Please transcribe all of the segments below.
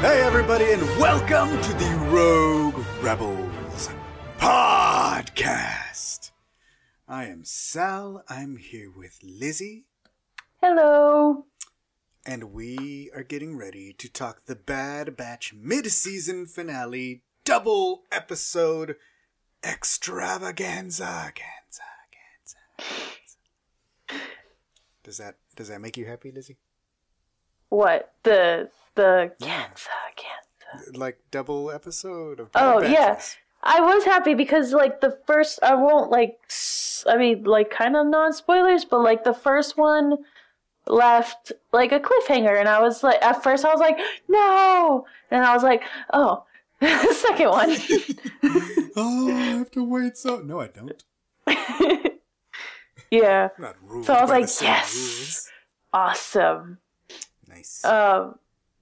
Hey, everybody, and welcome to the Rogue Rebels podcast. I am Sal. I'm here with Lizzie, Hello. and we are getting ready to talk the Bad Batch mid-season finale double episode extravaganza. Ganza, ganza, ganza. Does that does that make you happy, Lizzie? What the the cancer cancer? Like double episode of Oh yeah, I was happy because like the first I won't like I mean like kind of non spoilers, but like the first one left like a cliffhanger, and I was like at first I was like no, and I was like oh the second one. oh, have to wait so. No, I don't. yeah, not so I was like yes, rules. awesome. Nice. Um,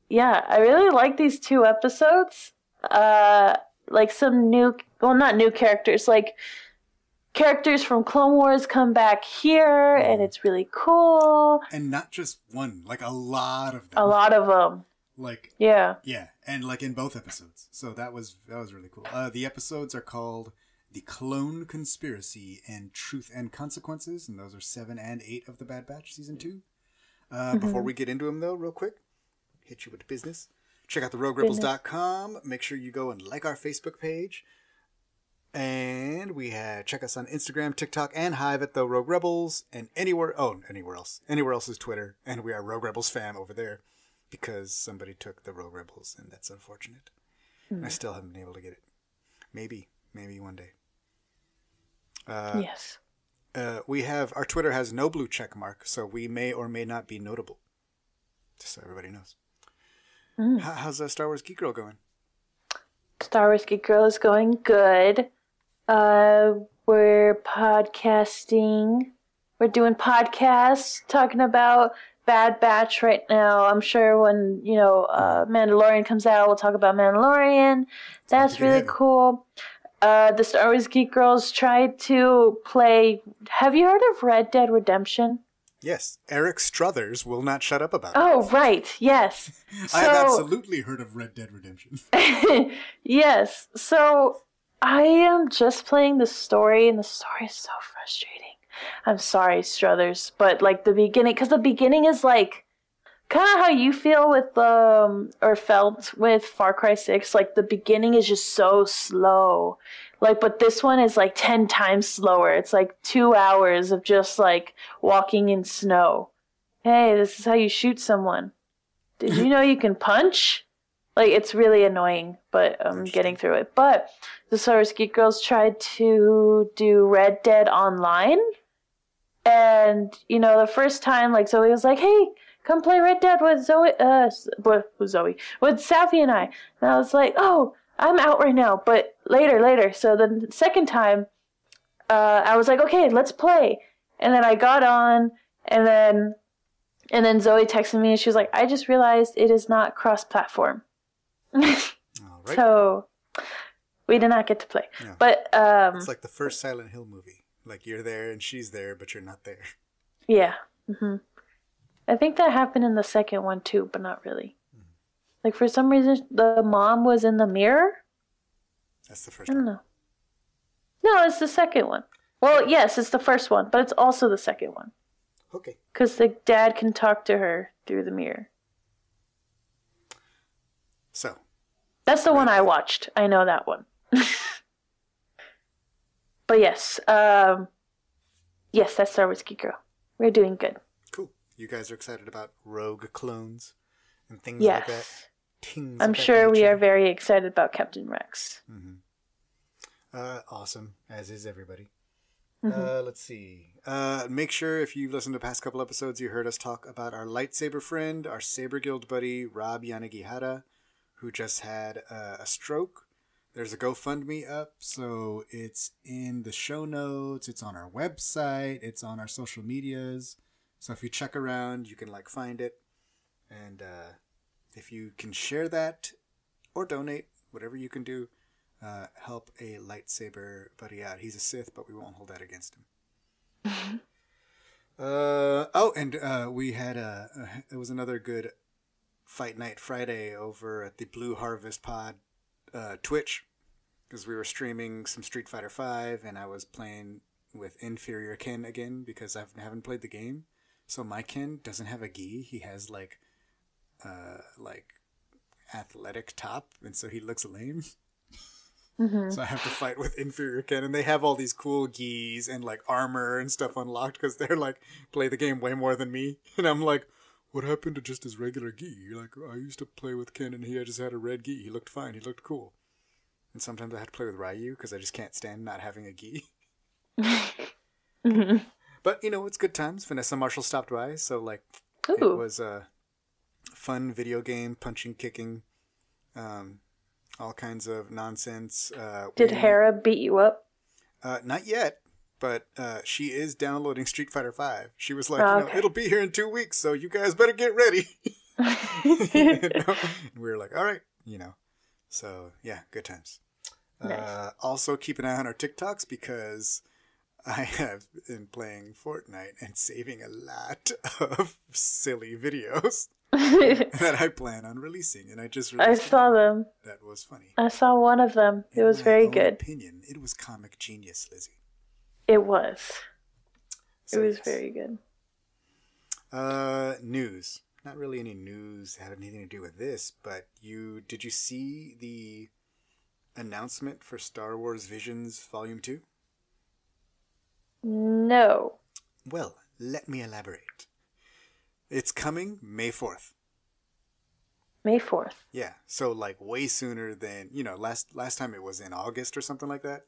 yeah, I really like these two episodes. Uh, like some new, well, not new characters, like characters from Clone Wars come back here, and it's really cool. and not just one, like a lot of them. A lot of them, Like yeah. yeah, and like in both episodes. So that was that was really cool. Uh, the episodes are called "The Clone Conspiracy" and "Truth and Consequences," and those are seven and eight of the Bad Batch season two. Uh, Before we get into them, though, real quick, hit you with business. Check out the roguerebels.com. Make sure you go and like our Facebook page. And we have check us on Instagram, TikTok, and Hive at the Rogue Rebels, and anywhere oh anywhere else, anywhere else is Twitter, and we are Rogue Rebels fam over there, because somebody took the Rogue Rebels, and that's unfortunate. I still haven't been able to get it. Maybe, maybe one day. Uh, yes. uh, we have our Twitter has no blue check mark, so we may or may not be notable. Just so everybody knows. How, how's uh, Star Wars Geek Girl going? Star Wars Geek Girl is going good. Uh, we're podcasting. We're doing podcasts talking about Bad Batch right now. I'm sure when you know uh, Mandalorian comes out, we'll talk about Mandalorian. That's really cool. Uh, the Star Wars Geek Girls tried to play. Have you heard of Red Dead Redemption? Yes, Eric Struthers will not shut up about it. Oh, right. Yes. I have absolutely heard of Red Dead Redemption. yes. So I am just playing the story, and the story is so frustrating. I'm sorry, Struthers, but like the beginning, because the beginning is like kind of how you feel with um or felt with Far Cry Six. Like the beginning is just so slow. Like, but this one is like ten times slower. It's like two hours of just like walking in snow. Hey, this is how you shoot someone. Did you know you can punch? Like it's really annoying, but I'm getting through it. But the Wars Geek Girls tried to do Red Dead Online, and you know the first time, like Zoe was like, "Hey, come play Red Dead with Zoe, uh, with Zoe, with Safi and I," and I was like, "Oh, I'm out right now, but later, later." So the second time, uh, I was like, "Okay, let's play," and then I got on, and then and then Zoe texted me and she was like, I just realized it is not cross platform. All right. So we did not get to play. Yeah. But um it's like the first Silent Hill movie. Like you're there and she's there, but you're not there. yeah. hmm I think that happened in the second one too, but not really. Like for some reason the mom was in the mirror. That's the first. I don't one. know. No, it's the second one. Well, yes, it's the first one, but it's also the second one. Okay. Because the dad can talk to her through the mirror. So, That's the one I watched. I know that one. but yes, um, yes, that's Star Wars Geek Girl. We're doing good. You guys are excited about rogue clones and things like that? Things I'm sure we are very excited about Captain Rex. Uh, awesome, as is everybody. Uh, let's see. Uh, make sure if you've listened to past couple episodes, you heard us talk about our lightsaber friend, our Saber Guild buddy, Rob Yanagihara, who just had uh, a stroke. There's a GoFundMe up, so it's in the show notes. It's on our website. It's on our social medias. So if you check around, you can like find it, and uh, if you can share that or donate, whatever you can do, uh, help a lightsaber buddy out. He's a Sith, but we won't hold that against him. uh, oh, and uh, we had a, a it was another good fight night Friday over at the Blue Harvest Pod uh, Twitch because we were streaming some Street Fighter Five, and I was playing with inferior Ken again because I haven't played the game. So my Ken doesn't have a gi; he has like, uh, like athletic top, and so he looks lame. Mm-hmm. So I have to fight with inferior Ken, and they have all these cool gis and like armor and stuff unlocked because they're like play the game way more than me, and I'm like, what happened to just his regular gi? Like I used to play with Ken, and he just had a red gi. He looked fine. He looked cool. And sometimes I have to play with Ryu because I just can't stand not having a gi. Mhm. But you know, it's good times. Vanessa Marshall stopped by, so like it was a fun video game, punching, kicking, um, all kinds of nonsense. Uh, Did we- Hera beat you up? Uh, not yet, but uh, she is downloading Street Fighter Five. She was like, Oh, you know, it'll be here in two weeks, so you guys better get ready. You know? We were like, all right, you know. So yeah, good times. Uh, Nice. also, keep an eye on our TikToks because I have been playing Fortnite and saving a lot of silly videos that I plan on releasing, and I just I saw one them. that was funny. I saw one of them. It In was very good. Opinion, it was comic genius, Lizzie. It was. So, it was yes. very good. Uh, news. Not really any news had anything to do with this, but you did you see the announcement for Star Wars Visions Volume Two? No. Well, let me elaborate. It's coming May fourth. May 4th. Yeah, so like way sooner than you know. Last last time it was in August or something like that.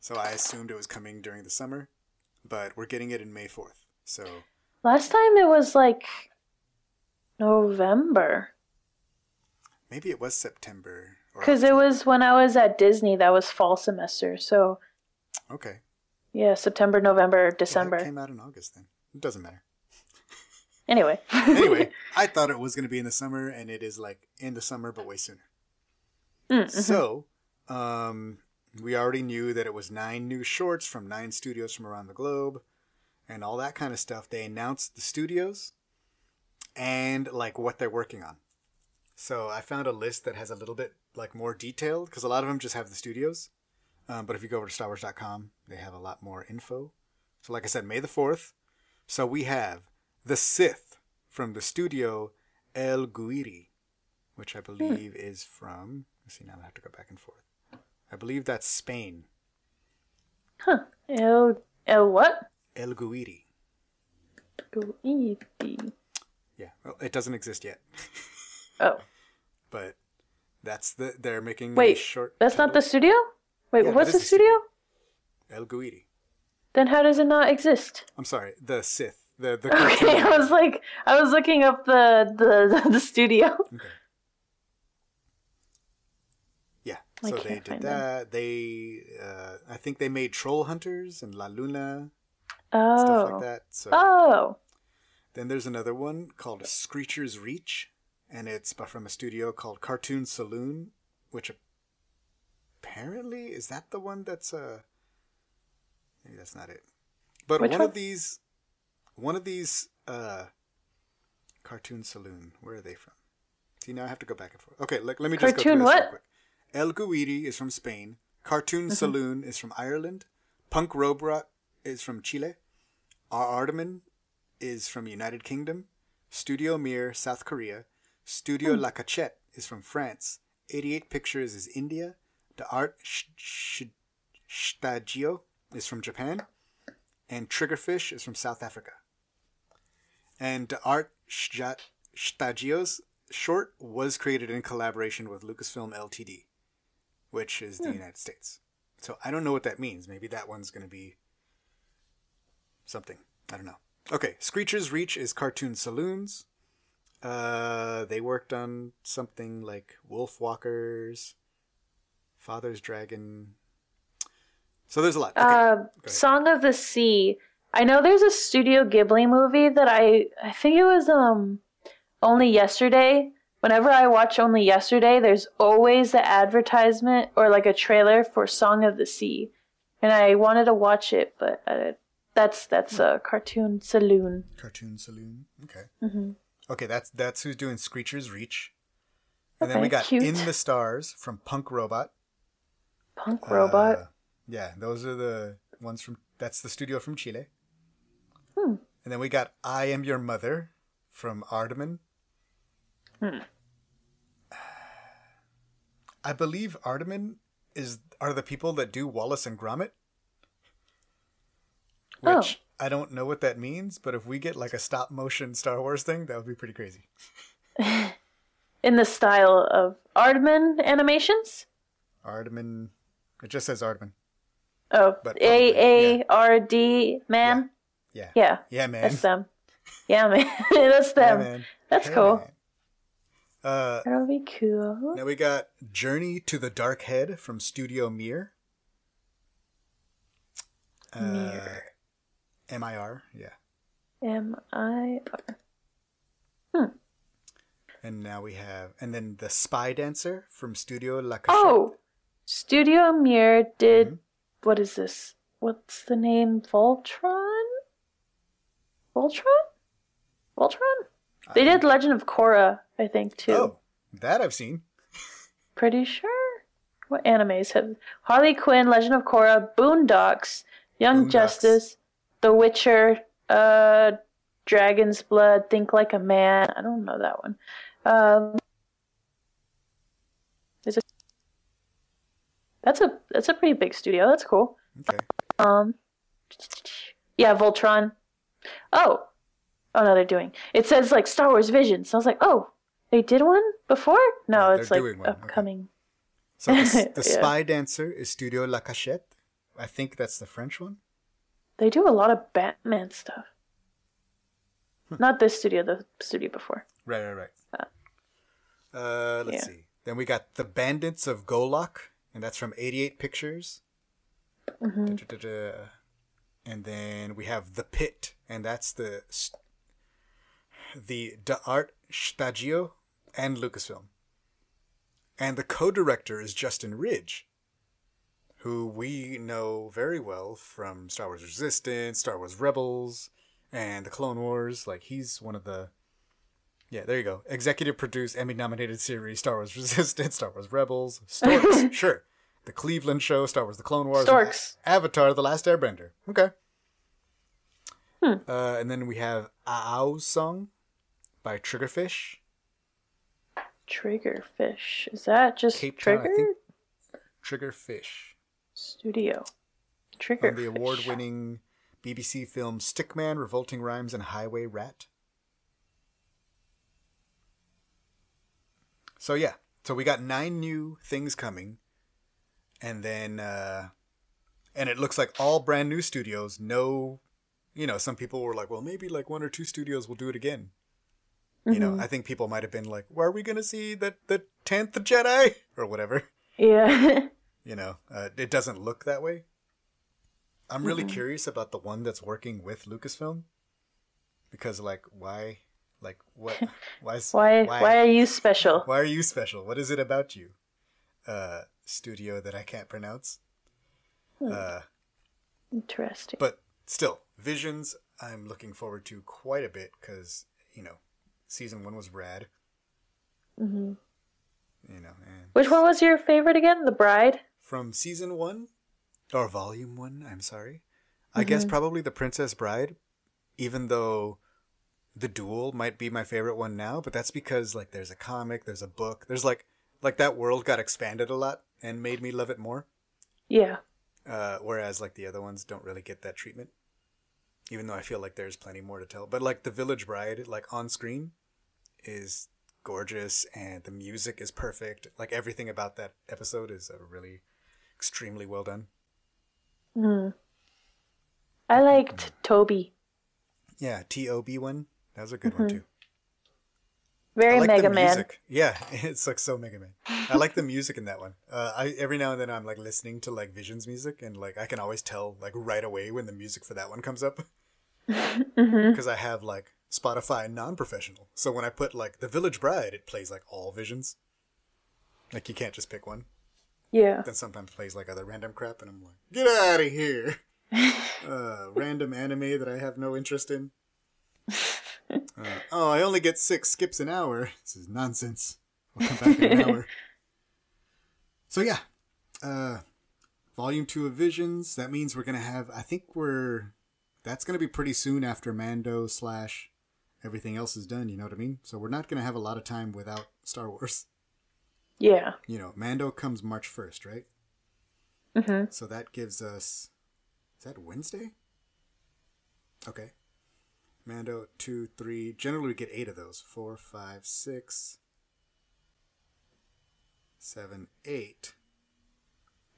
So I assumed it was coming during the summer, but we're getting it in May fourth. So Last time it was like November. maybe it was September. Because it was when I was at Disney, that was fall semester. So, okay. Yeah, September, November, December. it came out in August then. It doesn't matter. Anyway. anyway, I thought it was going to be in the summer, and it is like in the summer, but way sooner. Mm, mhm. So, um, we already knew that it was nine new shorts from nine studios from around the globe, and all that kind of stuff. They announced the studios and like what they're working on. So I found a list that has a little bit like more detailed because a lot of them just have the studios. Um, but if you go over to StarWars.com, they have a lot more info. So, like I said, May the fourth. So we have the Sith from the studio El Guiri, which I believe is from. Let's see, now I have to go back and forth. I believe that's Spain. Huh. El, el what? El Guiri. Guidi. Yeah, well, it doesn't exist yet, Oh. but that's the they're making a Wait, short. that's not the studio? Wait, Yeah, what's the studio? El Guiri. Then how does it not exist? I'm sorry, the Sith. The the Okay, I was like, I was looking up the the, the studio. Okay. Yeah, I so they did find them. that. They, uh, I think they made Troll Hunters and La Luna Oh. stuff like that. So Oh. then there's another one called Screecher's Reach, and it's from a studio called Cartoon Saloon, which apparently is that the one that's uh maybe that's not it. But Which one one? of these, one of these uh Cartoon Saloon, where are they from? See, now I have to go back and forth. Okay, let, let me just go Cartoon through this real what? quick. El Guiri is from Spain. Cartoon Mm-hmm. Saloon is from Ireland. Punk Robot is from Chile. R. Ardeman is from United Kingdom. Studio Mir, South Korea. Studio Hmm. La Cachette is from France. 88 Pictures is India. The Art Sh- Sh- Stagio is from Japan. And Triggerfish is from South Africa. And the Art Sh- Stagios short was created in collaboration with Lucasfilm Ltd, which is the United States. So I don't know what that means. Maybe that one's going to be something. I don't know. Okay, Screechers Reach is Cartoon Saloons. Uh, they worked on something like Wolf Walkers, Father's Dragon. So there's a lot. Okay. Uh, Song of the Sea. I know there's a Studio Ghibli movie that I I think it was um only yesterday. Whenever I watch only yesterday, there's always the advertisement or like a trailer for Song of the Sea, and I wanted to watch it, but uh, that's that's a cartoon saloon. Cartoon Saloon. Okay. hmm Okay, that's that's who's doing Screechers Reach. And then we got cute. In the Stars from Punk Robot. Punk robot. Uh, yeah, those are the ones from that's the studio from Chile. Hmm. And then we got I Am Your Mother from Ardaman. Hmm. I believe Ardaman is are the people that do Wallace and Gromit. Oh. I don't know what that means, but if we get like a stop motion Star Wars thing, that would be pretty crazy. in the style of Aardman animations. Ardaman it just says Ardaman. Oh, A A R D man. Yeah. Yeah, Yeah, man. that's them. Yeah, man, that's Yeah, them. man. That's Hey, cool. man. Uh That'll be cool. Now we got Journey to the Dark Head from Studio Mir. Uh, Mir. M I R, yeah. M I R. And now we have, and then the Spy Dancer from Studio La Cachette. Oh, Studio Mir did. Mhm. what is this? What's the name? Voltron. Voltron. Voltron. They did Legend of Korra, I think too. Oh, that I've seen. Pretty sure. What animes have Harley Quinn, Legend of Korra, Boondocks, Young Boondocks. Justice, The Witcher, uh, Dragon's Blood, Think Like a Man. I don't know that one. Um, is it? That's a that's a pretty big studio. That's cool. Okay. Um, yeah, Voltron. Oh, oh no, they're doing. It says like Star Wars Visions. So I was like, oh, they did one before? No, it's like doing one, okay. upcoming. So the, the Yeah. Spy Dancer is Studio La Cachette. I think that's the French one. They do a lot of Batman stuff. Hmm. Not this studio, the studio before. Right, right, right. Uh, let's yeah. see. Then we got The Bandits of Golak, and that's from 88 Pictures. Mm-hmm. Da-da-da-da. And then we have The Pit, and that's the the Art Stagio and Lucasfilm. And the co-director is Justin Ridge, who we know very well from Star Wars Resistance, Star Wars Rebels, and the Clone Wars. Like he's one of the yeah, there you go. Executive produced Emmy nominated series Star Wars Resistance, Star Wars Rebels, Storks, sure. The Cleveland Show, Star Wars The Clone Wars, Storks. Avatar The Last Airbender. Okay. Hmm. Uh, and then we have Aau's song by Triggerfish. Triggerfish. Is that just Cape Town, I Trigger? think. Triggerfish. Studio. Triggerfish. From the award winning BBC film Stickman, Revolting Rhymes, and Highway Rat. So yeah, so we got nine new things coming, and then uh, and it looks like all brand new studios. No, you know, some people were like, well, maybe like one or two studios will do it again. You know, I think people might have been like, "Where are we gonna see the the tenth Jedi or whatever?" Yeah. You know, uh, it doesn't look that way. I'm really curious about the one that's working with Lucasfilm because, like, why, like, what, why, is- why, why are you special? why are you special? What is it about you? Uh, studio that I can't pronounce. Uh, Interesting. but still, Visions. I'm looking forward to quite a bit because you know, season one was rad. hmm You know, and Which one was your favorite again? The Bride? from season one or volume one i'm sorry i guess probably the princess bride even though the duel might be my favorite one now but that's because like there's a comic there's a book there's like like that world got expanded a lot and made me love it more Yeah. uh, whereas like the other ones don't really get that treatment even though i feel like there's plenty more to tell but like the village bride like on screen is gorgeous and the music is perfect like everything about that episode is really extremely well done Mm. I liked Toby. Yeah, T O B one. That was a good one too. Very like Mega Man. Yeah, it's like so Mega Man. I like the music in that one. Uh, I every now and then I'm like listening to like Visions music, and like I can always tell like right away when the music for that one comes up Mm-hmm. because I have like Spotify non-professional. So when I put like The Village Bride, it plays like all Visions. Like you can't just pick one. Yeah. Then sometimes plays like other random crap, and I'm like, get out of here. uh, random anime that I have no interest in. Uh, oh, I only get six skips an hour. This is nonsense. We'll come back in an hour. So yeah, uh, volume two of Visions. That means we're gonna have. I think we're. That's gonna be pretty soon after Mando slash everything else is done. You know what I mean? So we're not gonna have a lot of time without Star Wars. Yeah. You know, Mando comes March first, right? Mm-hmm. So that gives us. Is that Wednesday? Okay. Mando, two, three. Generally, we get eight of those. Four, five, six, seven, eight.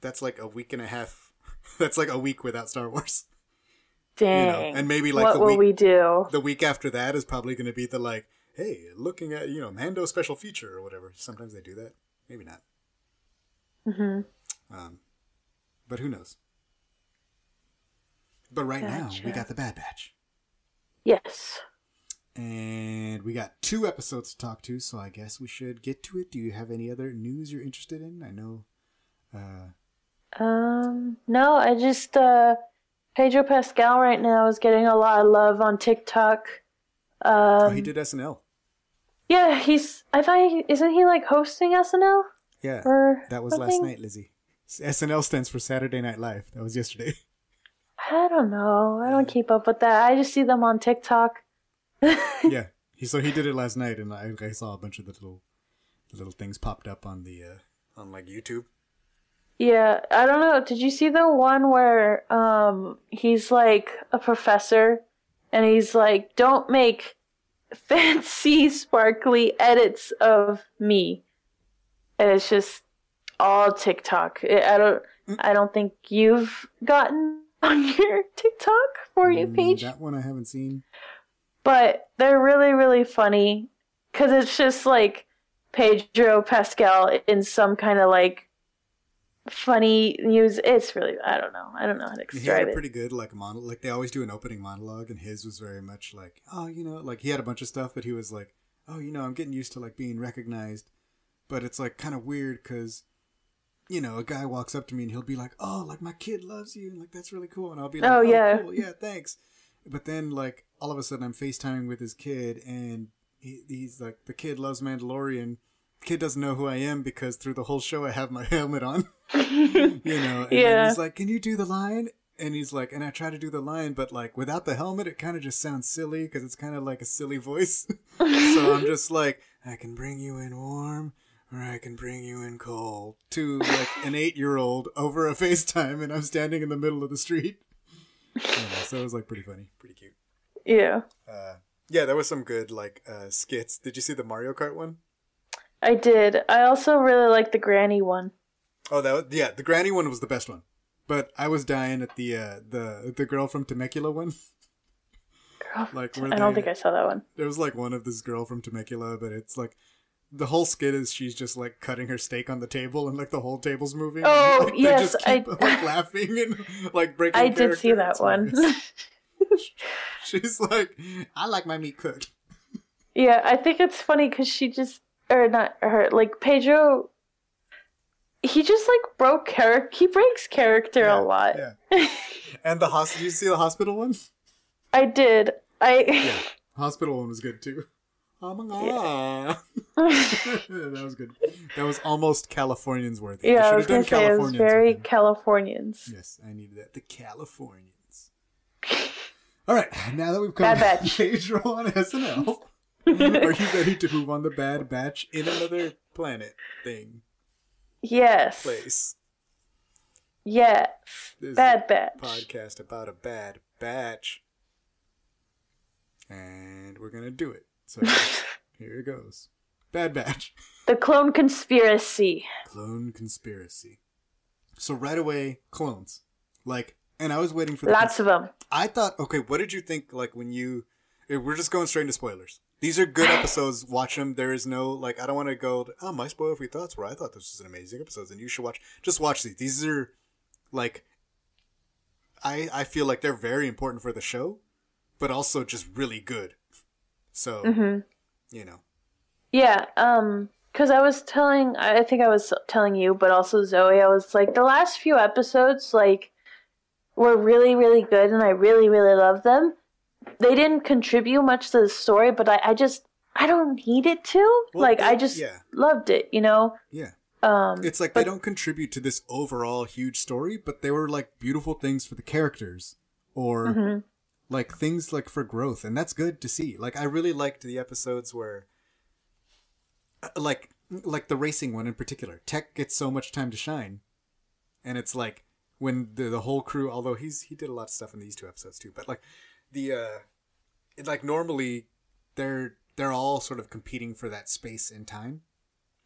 That's like a week and a half. That's like a week without Star Wars. Dang. and maybe, like, what the will week- we do? The week after that is probably going to be the like, hey, looking at, you know, Mando special feature or whatever. Sometimes they do that. Maybe not. hmm Um, but who knows? But right now, we got the Bad Batch. Yes. And we got two episodes to talk to, so I guess we should get to it. Do you have any other news you're interested in? I know. Uh, Um. No, I just uh, Pedro Pascal right now is getting a lot of love on TikTok. Um, oh, he did SNL. Yeah, he's. I thought he isn't he like hosting SNL Yeah, or that was last night, Lizzie. SNL stands for Saturday Night Live. That was yesterday. I don't know. I don't keep up with that. I just see them on TikTok. yeah, he so he did it last night, and I, I saw a bunch of the little, the little things popped up on the uh, on like YouTube. Yeah, I don't know. Did you see the one where um he's like a professor and he's like, "Don't make fancy sparkly edits of me." And it's just all TikTok. I I don't I don't think you've gotten on your TikTok for you Mm, page, That one I haven't seen. but they're really really funny cuz it's just like Pedro Pascal in some kind of like funny news. It's really I don't know. I don't know how to describe He had a it. pretty good like monologue. Like they always do an opening monologue, and his was very much like, oh, you know, like he had a bunch of stuff, but he was like, oh, you know, I'm getting used to like being recognized, but it's like kind of weird because, you know, a guy walks up to me and he'll be like, oh, like my kid loves you, and like that's really cool, and I'll be like, Oh, oh, yeah. cool, yeah, thanks. But then like all of a sudden I'm FaceTiming with his kid, and he, he's like, the kid loves Mandalorian. Kid doesn't know who I am because through the whole show I have my helmet on you know and Yeah. he's like can you do the line and he's like and i try to do the line but like without the helmet it kind of just sounds silly because it's kind of like a silly voice so i'm just like i can bring you in warm or i can bring you in cold to like an eight year old over a facetime and i'm standing in the middle of the street know, so it was like pretty funny pretty cute yeah. uh, yeah that was some good like uh, skits did you see the mario kart one I did. I also really like the granny one. Oh, that was, yeah, the granny one was the best one. But I was dying at the uh, the the girl from Temecula one. Girl, Like, I don't they- think I saw that one. There was like one of this girl from Temecula, but it's like the whole skit is she's just like cutting her steak on the table and like the whole table's moving. Oh, and, like, yes, I- like laughing and like breaking. I did see that It's one. she's like, I like my meat cooked. yeah, I think it's funny because she just or not her like Pedro. He just like broke character. He breaks character Yeah, a lot. Yeah. And the hospital. Did you see the hospital one? I did. I Yeah. Hospital one was good too. Oh my god. that was good. That was almost Californians worthy. Yeah, I should was have gonna done say it was Californians very with. Californians. Yes, I needed that. The Californians. All right, now that we've Bad covered Batch. Pedro on SNL, are you ready to move on the Bad Batch in another planet thing Yes. place? Yes. This is Bad a Batch. podcast about a bad batch, and we're gonna do it. So here it goes. Bad Batch. The clone conspiracy. Clone conspiracy. So right away, clones. Like And I was waiting for the Lots of them. I thought, okay, what did you think? Like when you, eh, we're just going straight into spoilers. These are good episodes. Watch them. There is no like, I don't want to go. Oh, my spoiler free thoughts were I thought this was an amazing episode, and you should watch. Just watch these. These are like, I I feel like they're very important for the show, but also just really good. So, hmm you know, Yeah, um, because I was telling, I think I was telling you, but also Zoe, I was like, the last few episodes, like, were really, really good, and I really, really loved them. They didn't contribute much to the story, but I, I just, I don't need it to. Well, like, they- I just yeah. loved it, you know? yeah. Um, It's like they don't contribute to this overall huge story, but they were like beautiful things for the characters or mhm. Like things like for growth, and that's good to see. Like I really liked the episodes where, uh, like, like the racing one in particular. Tech gets so much time to shine, and it's like when the the whole crew. Although he's he did a lot of stuff in these two episodes too, but like the uh, it, like normally they're they're all sort of competing for that space and time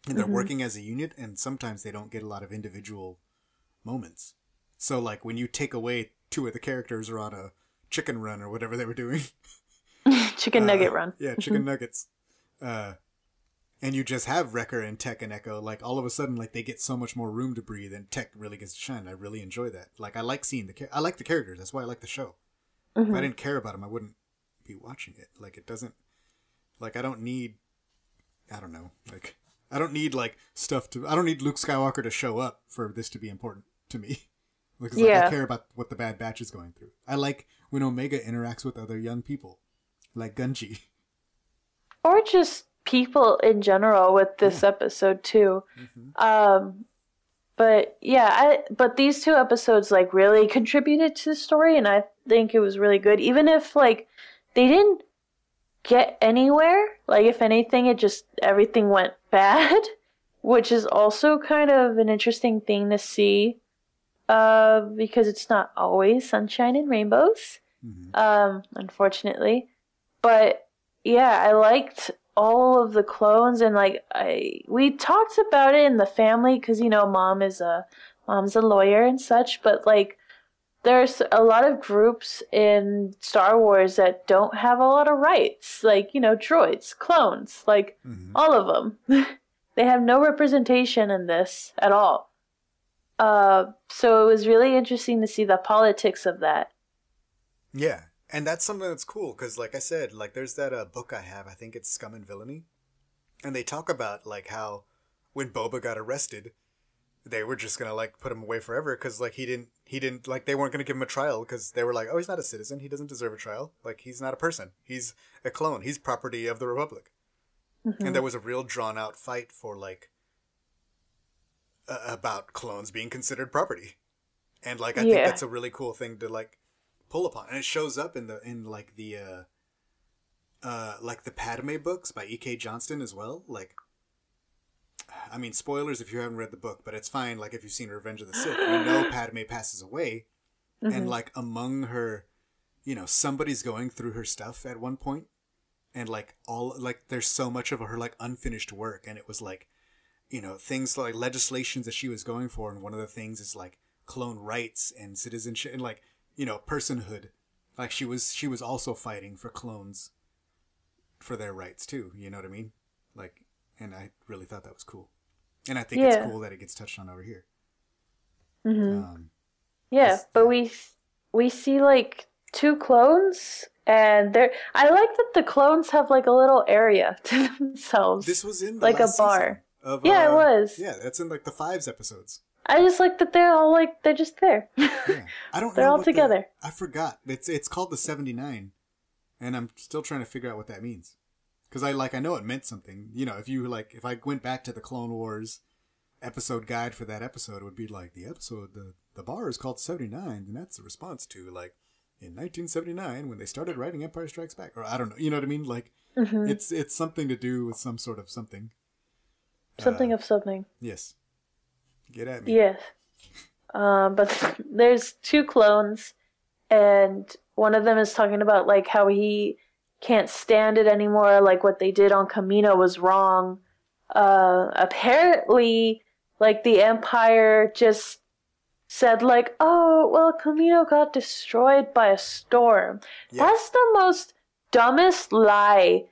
and they're Mhm. working as a unit and sometimes they don't get a lot of individual moments so like when you take away two of the characters are on a chicken run or whatever they were doing Chicken uh, Nugget Run. yeah chicken nuggets uh and you just have Wrecker and Tech and Echo, like all of a sudden, like they get so much more room to breathe, and Tech really gets to shine. I really enjoy that. Like I like seeing the, cha- I like the characters. That's why I like the show. If I Mhm. didn't care about them, I wouldn't be watching it. Like it doesn't, like I don't need, I don't know, like I don't need like stuff to. I don't need Luke Skywalker to show up for this to be important to me. Because like, I care about what the Bad Batch is going through. I like when Omega interacts with other young people, like Gungi. Or just people in general with this episode, too. Mm-hmm. Um, but yeah, I but these two episodes like really contributed to the story, and I think it was really good. Even if like they didn't get anywhere, like if anything, it just everything went bad, which is also kind of an interesting thing to see, uh, because it's not always sunshine and rainbows, Mhm. um, unfortunately. But yeah, I liked all of the clones and like I we talked about it in the family because you know mom is a mom's a lawyer and such, but like there's a lot of groups in Star Wars that don't have a lot of rights, like you know droids, clones, like Mhm. all of them. they have no representation in this at all. Uh, so it was really interesting to see the politics of that. Yeah, and that's something that's cool because, like I said, like there's that uh, book I have. I think it's Scum and Villainy, and they talk about like how when Boba got arrested, they were just gonna like put him away forever because like he didn't he didn't like they weren't gonna give him a trial because they were like, oh, he's not a citizen, he doesn't deserve a trial. Like he's not a person, he's a clone, he's property of the Republic. And there was a real drawn out fight for like uh, about clones being considered property, and like I think that's a really cool thing to like pull upon, and it shows up in the in like the uh, uh like the Padme books by E.K. Johnston as well. Like, I mean, spoilers if you haven't read the book, but it's fine. Like if you've seen Revenge of the Sith, you know Padme passes away, and like among her, you know, somebody's going through her stuff at one point, and like all like there's so much of her like unfinished work, and it was like you know things like legislations that she was going for and one of the things is like clone rights and citizenship and like you know personhood like she was she was also fighting for clones for their rights too you know what i mean like and i really thought that was cool and i think Yeah. it's cool that it gets touched on over here hmm um Yeah, but we we see like two clones, and they're. I like that the clones have like a little area to themselves. this was in the Like a bar. of, Yeah, it uh, was. yeah that's in like the fives episodes I just like that they're all like they're just there. yeah i don't They're all what the- together. i forgot it's it's called the 79 and i'm still trying to figure out what that means because i like i know it meant something you know if you like if i went back to the clone wars episode guide for that episode it would be like the episode the the bar is called 79 and that's the response to like in 1979 when they started writing empire strikes back or i don't know you know what i mean like Mhm. it's it's something to do with some sort of something Something Uh, of something. yes get at me Yes. Um, but there's two clones, and one of them is talking about like how he can't stand it anymore. Like what they did on Kamino was wrong. Uh, apparently, like the Empire just said like, "Oh, well, Kamino got destroyed by a storm." Yeah. That's the most dumbest lie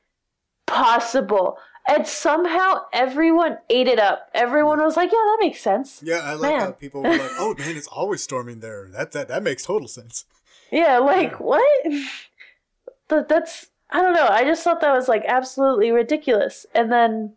possible. And somehow everyone ate it up. Everyone was like, "Yeah, that makes sense." Yeah, I like how people were like, "Oh man, it's always storming there." That that that makes total sense. Yeah, like what? That that's I don't know. I just thought that was like absolutely ridiculous. And then,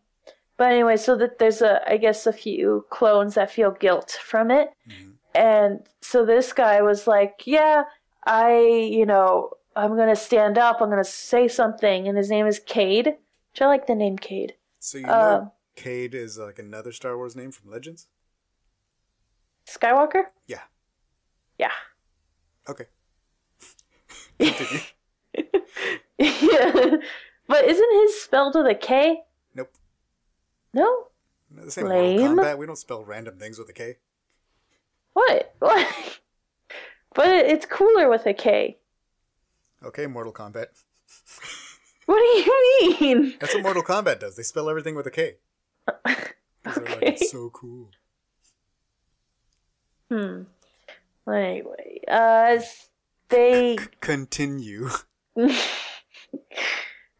but anyway, so that there's a I guess a few clones that feel guilt from it, mm-hmm. and so this guy was like, yeah, I you know I'm gonna stand up. I'm gonna say something, and his name is Cade. Which I like the name Cade. So you know, Um, Cade is like another Star Wars name from Legends. Skywalker. Yeah. Yeah. Okay. Yeah. But isn't his spelled with a K? nope. No. The same Lame. Mortal Kombat. We don't spell random things with a K. What? What? But it's cooler with a K. Okay, Mortal Kombat. What do you mean? That's what Mortal Kombat does. They spell everything with a K. They're like, Okay. it's so cool. Hmm. Anyway, uh, they Continue.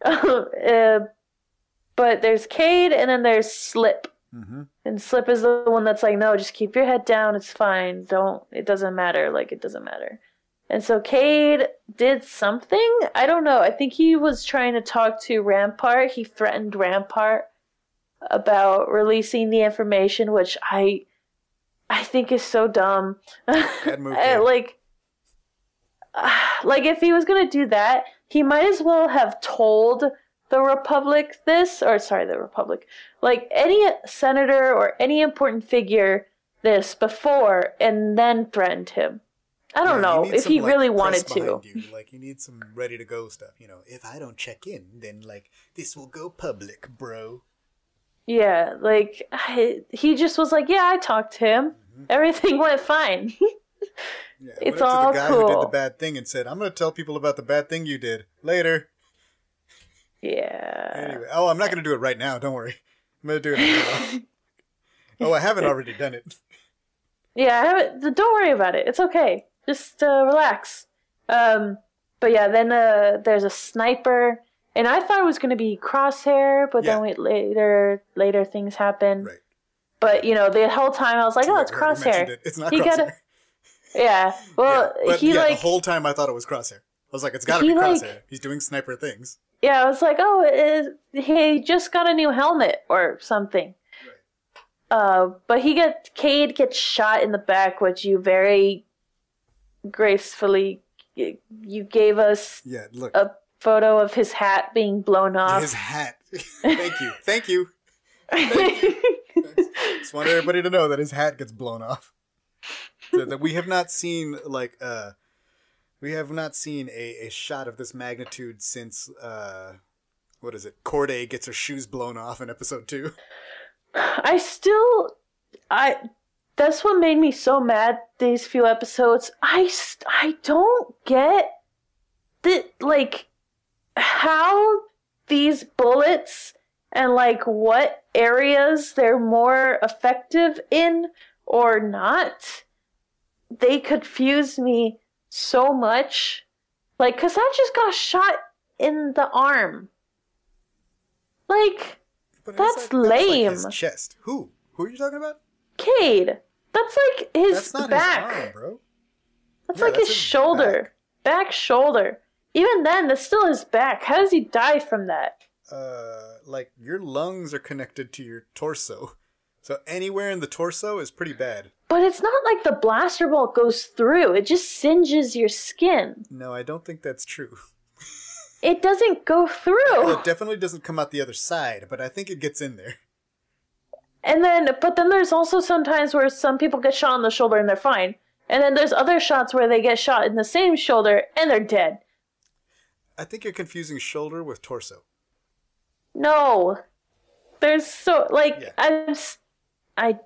uh, but there's Cade and then there's Slip. Mm-hmm. And Slip is the one that's like, no, just keep your head down. It's fine. Don't. It doesn't matter. Like it doesn't matter. And so Cade did something. I don't know. I think he was trying to talk to Rampart. He threatened Rampart about releasing the information, which I, I think is so dumb. Move, eh, like, like if he was gonna do that, he might as well have told the Republic this, or sorry, the Republic, like any senator or any important figure this before, and then threatened him. I don't you know if some, he like, really wanted to. You. Like you need some ready to go stuff. You know, if I don't check in, then like this will go public, bro. Yeah, like I, he just was like, yeah, I talked to him. Mm-hmm. Everything went fine. Yeah, It's all to the guy who did the cool. bad thing and said, "I'm going to tell people about the bad thing you did later." yeah. Anyway, oh, I'm not going to do it right now. Don't worry. I'm going to do it. later oh, I haven't already done it. Yeah, I haven't, don't worry about it. It's okay. Just uh, relax. Um, but yeah, then uh, there's a sniper, and I thought it was going to be Crosshair, but then Yeah. we, later later things happen. Right. But you know, the whole time I was like, "Oh, it's We already mentioned Crosshair." it. It's not He Crosshair. gotta- Yeah. Well, yeah, he yeah, like the whole time I thought it was Crosshair. I was like, it's got to He, be like- Crosshair. He's doing sniper things. Yeah, I was like, oh, it, he just got a new helmet or something. Right. Uh, but he get Cade gets shot in the back, which you very gracefully you gave us Yeah, look, a photo of his hat being blown off. his hat. Thank you, thank you. Just want everybody to know that his hat gets blown off. So that we have not seen like uh, we have not seen a, a shot of this magnitude since uh, what is it? Corday gets her shoes blown off in episode two. I still, I. That's what made me so mad these few episodes. I I don't get the like how these bullets and like what areas they're more effective in or not. They confuse me so much. Like, cause I just got shot in the arm. Like, That's like- lame. Like his chest. Who? Who are you talking about? Cade. That's like his That's not back. his arm, bro. That's Yeah, like that's his his shoulder. Back. shoulder. Even then, that's still his back. How does he die from that? uh like your lungs are connected to your torso. So anywhere in the torso is pretty bad. But it's not like the blaster bolt goes through. It just singes your skin. No, I don't think that's true. It doesn't go Well, through. it definitely doesn't come out the other side, but I think it gets in there. And then, but then there's also sometimes where some people get shot in the shoulder and they're fine. And then there's other shots where they get shot in the same shoulder and they're dead. I think you're confusing shoulder with torso. No. There's so, like, Yeah. I'm, I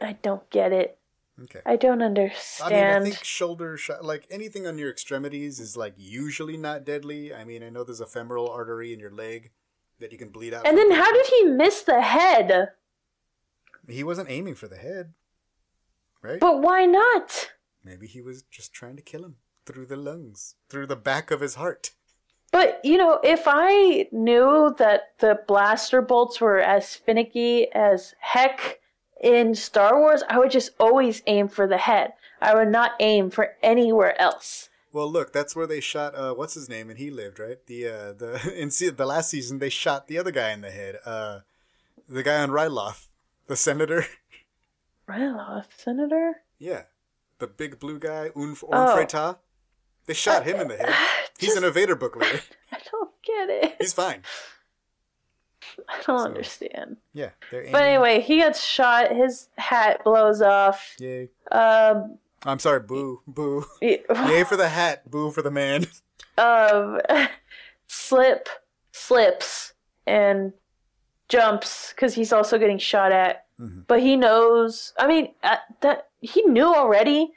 I don't get it. Okay. I don't I understand. mean, I think shoulder shot, like anything on your extremities, is like usually not deadly. I mean, I know there's a femoral artery in your leg that you can bleed out. And then how did he miss the head? He wasn't aiming for the head? right? But why not? Maybe he was just trying to kill him through the lungs, through the back of his heart. But you know, if I knew that the blaster bolts were as finicky as heck in Star Wars, I would just always aim for the head. I would not aim for anywhere else. Well, look, that's where they shot. Uh, what's his name? And he lived, right? The uh, the in se- the last season they shot the other guy in the head. Uh, the guy on Ryloth, the senator. Ryloth, Senator? yeah, the big blue guy, Un Oh. They shot him in the head. He's an Evader book leader. I don't get it. He's fine. I don't understand. Yeah, they're But anyway, he gets shot. His hat blows off. Yay! Um, I'm sorry. Boo, boo. Yay for the hat. Boo for the man. um, slip slips and jumps because he's also getting shot at. Mhm. But he knows. I mean, uh, that he knew already,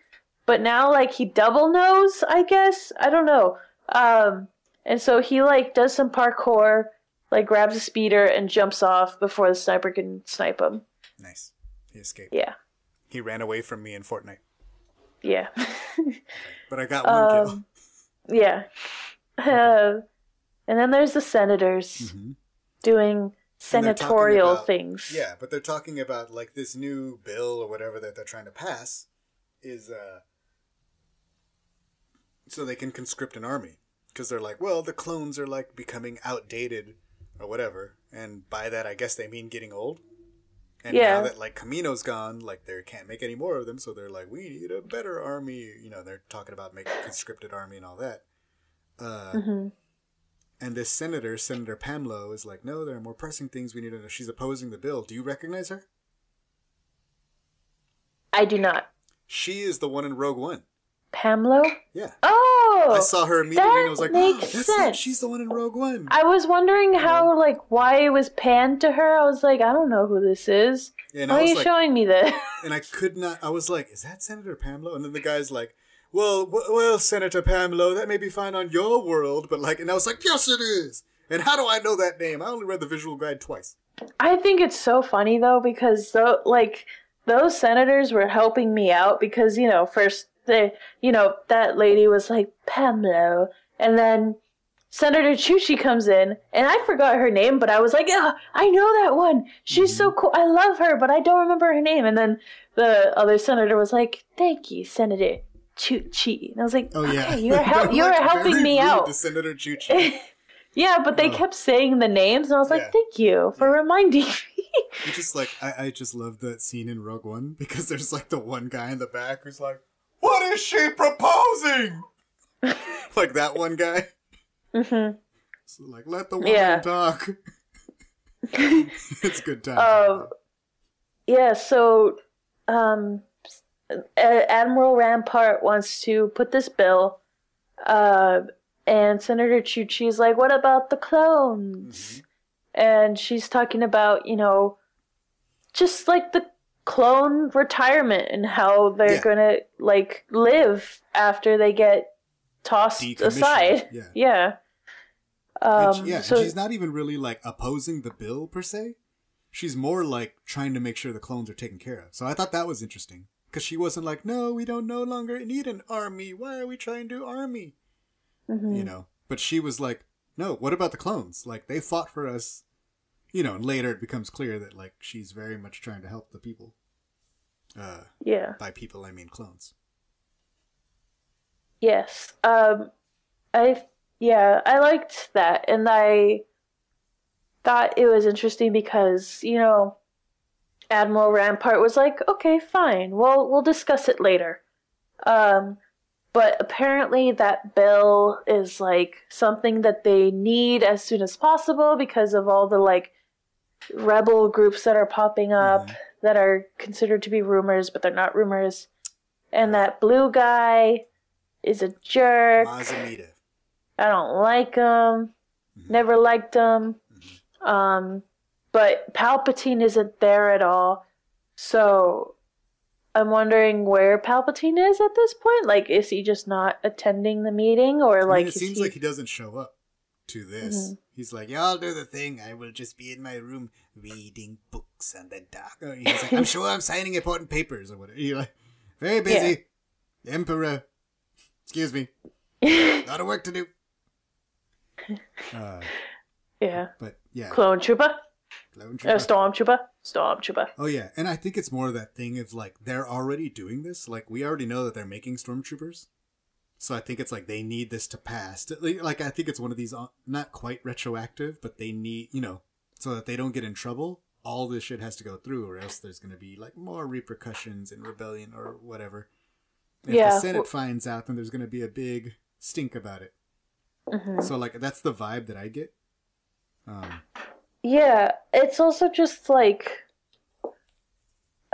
but now like he double knows. I guess I don't know. Um, and so he like does some parkour, like grabs a speeder and jumps off before the sniper can snipe him. Nice. He escaped. Yeah, He ran away from me in Fortnite, yeah. but I got one kill. Um, yeah. Uh, and then there's the senators Mhm. doing And they're talking senatorial about- things. Yeah, but they're talking about like this new bill or whatever that they're trying to pass is uh so they can conscript an army because they're like, well, the clones are like becoming outdated or whatever, and by that I guess they mean getting old. And Yeah. now that like Kamino's gone, like they can't make any more of them, so they're like, we need a better army. You know, they're talking about making conscripted army and all that. Uh, hmm and this senator, Senator Pamlo, is like, no, there are more pressing things we need to know. She's opposing the bill. Do you recognize her? I do not. She is the one in Rogue One. Pamlo? Yeah. Oh! I saw her immediately and I was like, makes oh, that's sense. It. She's the one in Rogue One. I was wondering how, like, why it was panned to her. I was like, I don't know who this is. and why are you like, showing me this? and I could not, I was like, is that Senator Pamlo? And then the guy's like, well, well, Senator Pamlo, that may be fine on your world, but like, and I was like, yes, it is. And how do I know that name? I only read the visual guide twice. I think it's so funny though because though like those senators were helping me out because you know first they you know that lady was like Pamelo and then Senator Chuchi comes in and I forgot her name but I was like yeah I know that one she's so mm-hmm. cool I love her but I don't remember her name and then the other senator was like thank you Senator Chuchi and I was like Oh yeah, okay you're hel- were, you're like, helping me out The Senator Chuchi. yeah but they Oh. kept saying the names and I was like Yeah. thank you for reminding me You just like I, I just love that scene in Rogue One because there's like the one guy in the back who's like, "What is she proposing?" like that one guy. Mm hmm So like, let the woman Yeah. talk. it's good time. Um, yeah, so um, Admiral Rampart wants to put this bill, uh, and Senator Chuchi's like, "What about the clones?" And she's talking about, you know, just like the clone retirement and how they're Yeah. gonna like live after they get tossed aside. yeah. Yeah. Um, she- yeah, and so she's not even really like opposing the bill per se. She's more like trying to make sure the clones are taken care of. So I thought that was interesting because she wasn't like, "No, we don't no longer need an army. Why are we trying to army?" Mhm. you know but she was like no what about the clones like they fought for us you know and later it becomes clear that like she's very much trying to help the people uh yeah. by people i mean clones Yes. Um I yeah, I liked that and I thought it was interesting because, you know, Admiral Rampart was like, "Okay, fine. We'll we'll discuss it later." Um but apparently that bill is like something that they need as soon as possible because of all the like rebel groups that are popping up Mhm. that are considered to be rumors but they're not rumors. And that blue guy is a jerk. Mas Amedda I don't like him. Mhm. Never liked him. Um, but Palpatine isn't there at all. So I'm wondering where Palpatine is at this point. Like, is he just not attending the meeting, or I like mean, it seems he... like he doesn't show up to this Mhm. he's like yeah i'll do the thing i will just be in my room reading books and the dark he's like i'm sure i'm signing important papers or whatever You're like, Very busy. Emperor. Excuse me. Lot of work to do. Uh, Yeah. but yeah. Clone Trooper? Clone Uh, Trooper. Stormtrooper? Stormtrooper. Oh yeah, and I think it's more of that thing of like they're already doing this. Like we already know that they're making stormtroopers, so I think it's like they need this to pass. Like I think it's one of these uh, not quite retroactive, but they need you know so that they don't get in trouble. All this shit has to go through, or else there's going to be like more repercussions and rebellion or whatever. If Yeah, the Senate finds out, then there's going to be a big stink about it. Mm-hmm. So like that's the vibe that I get. Um, Yeah, it's also just like,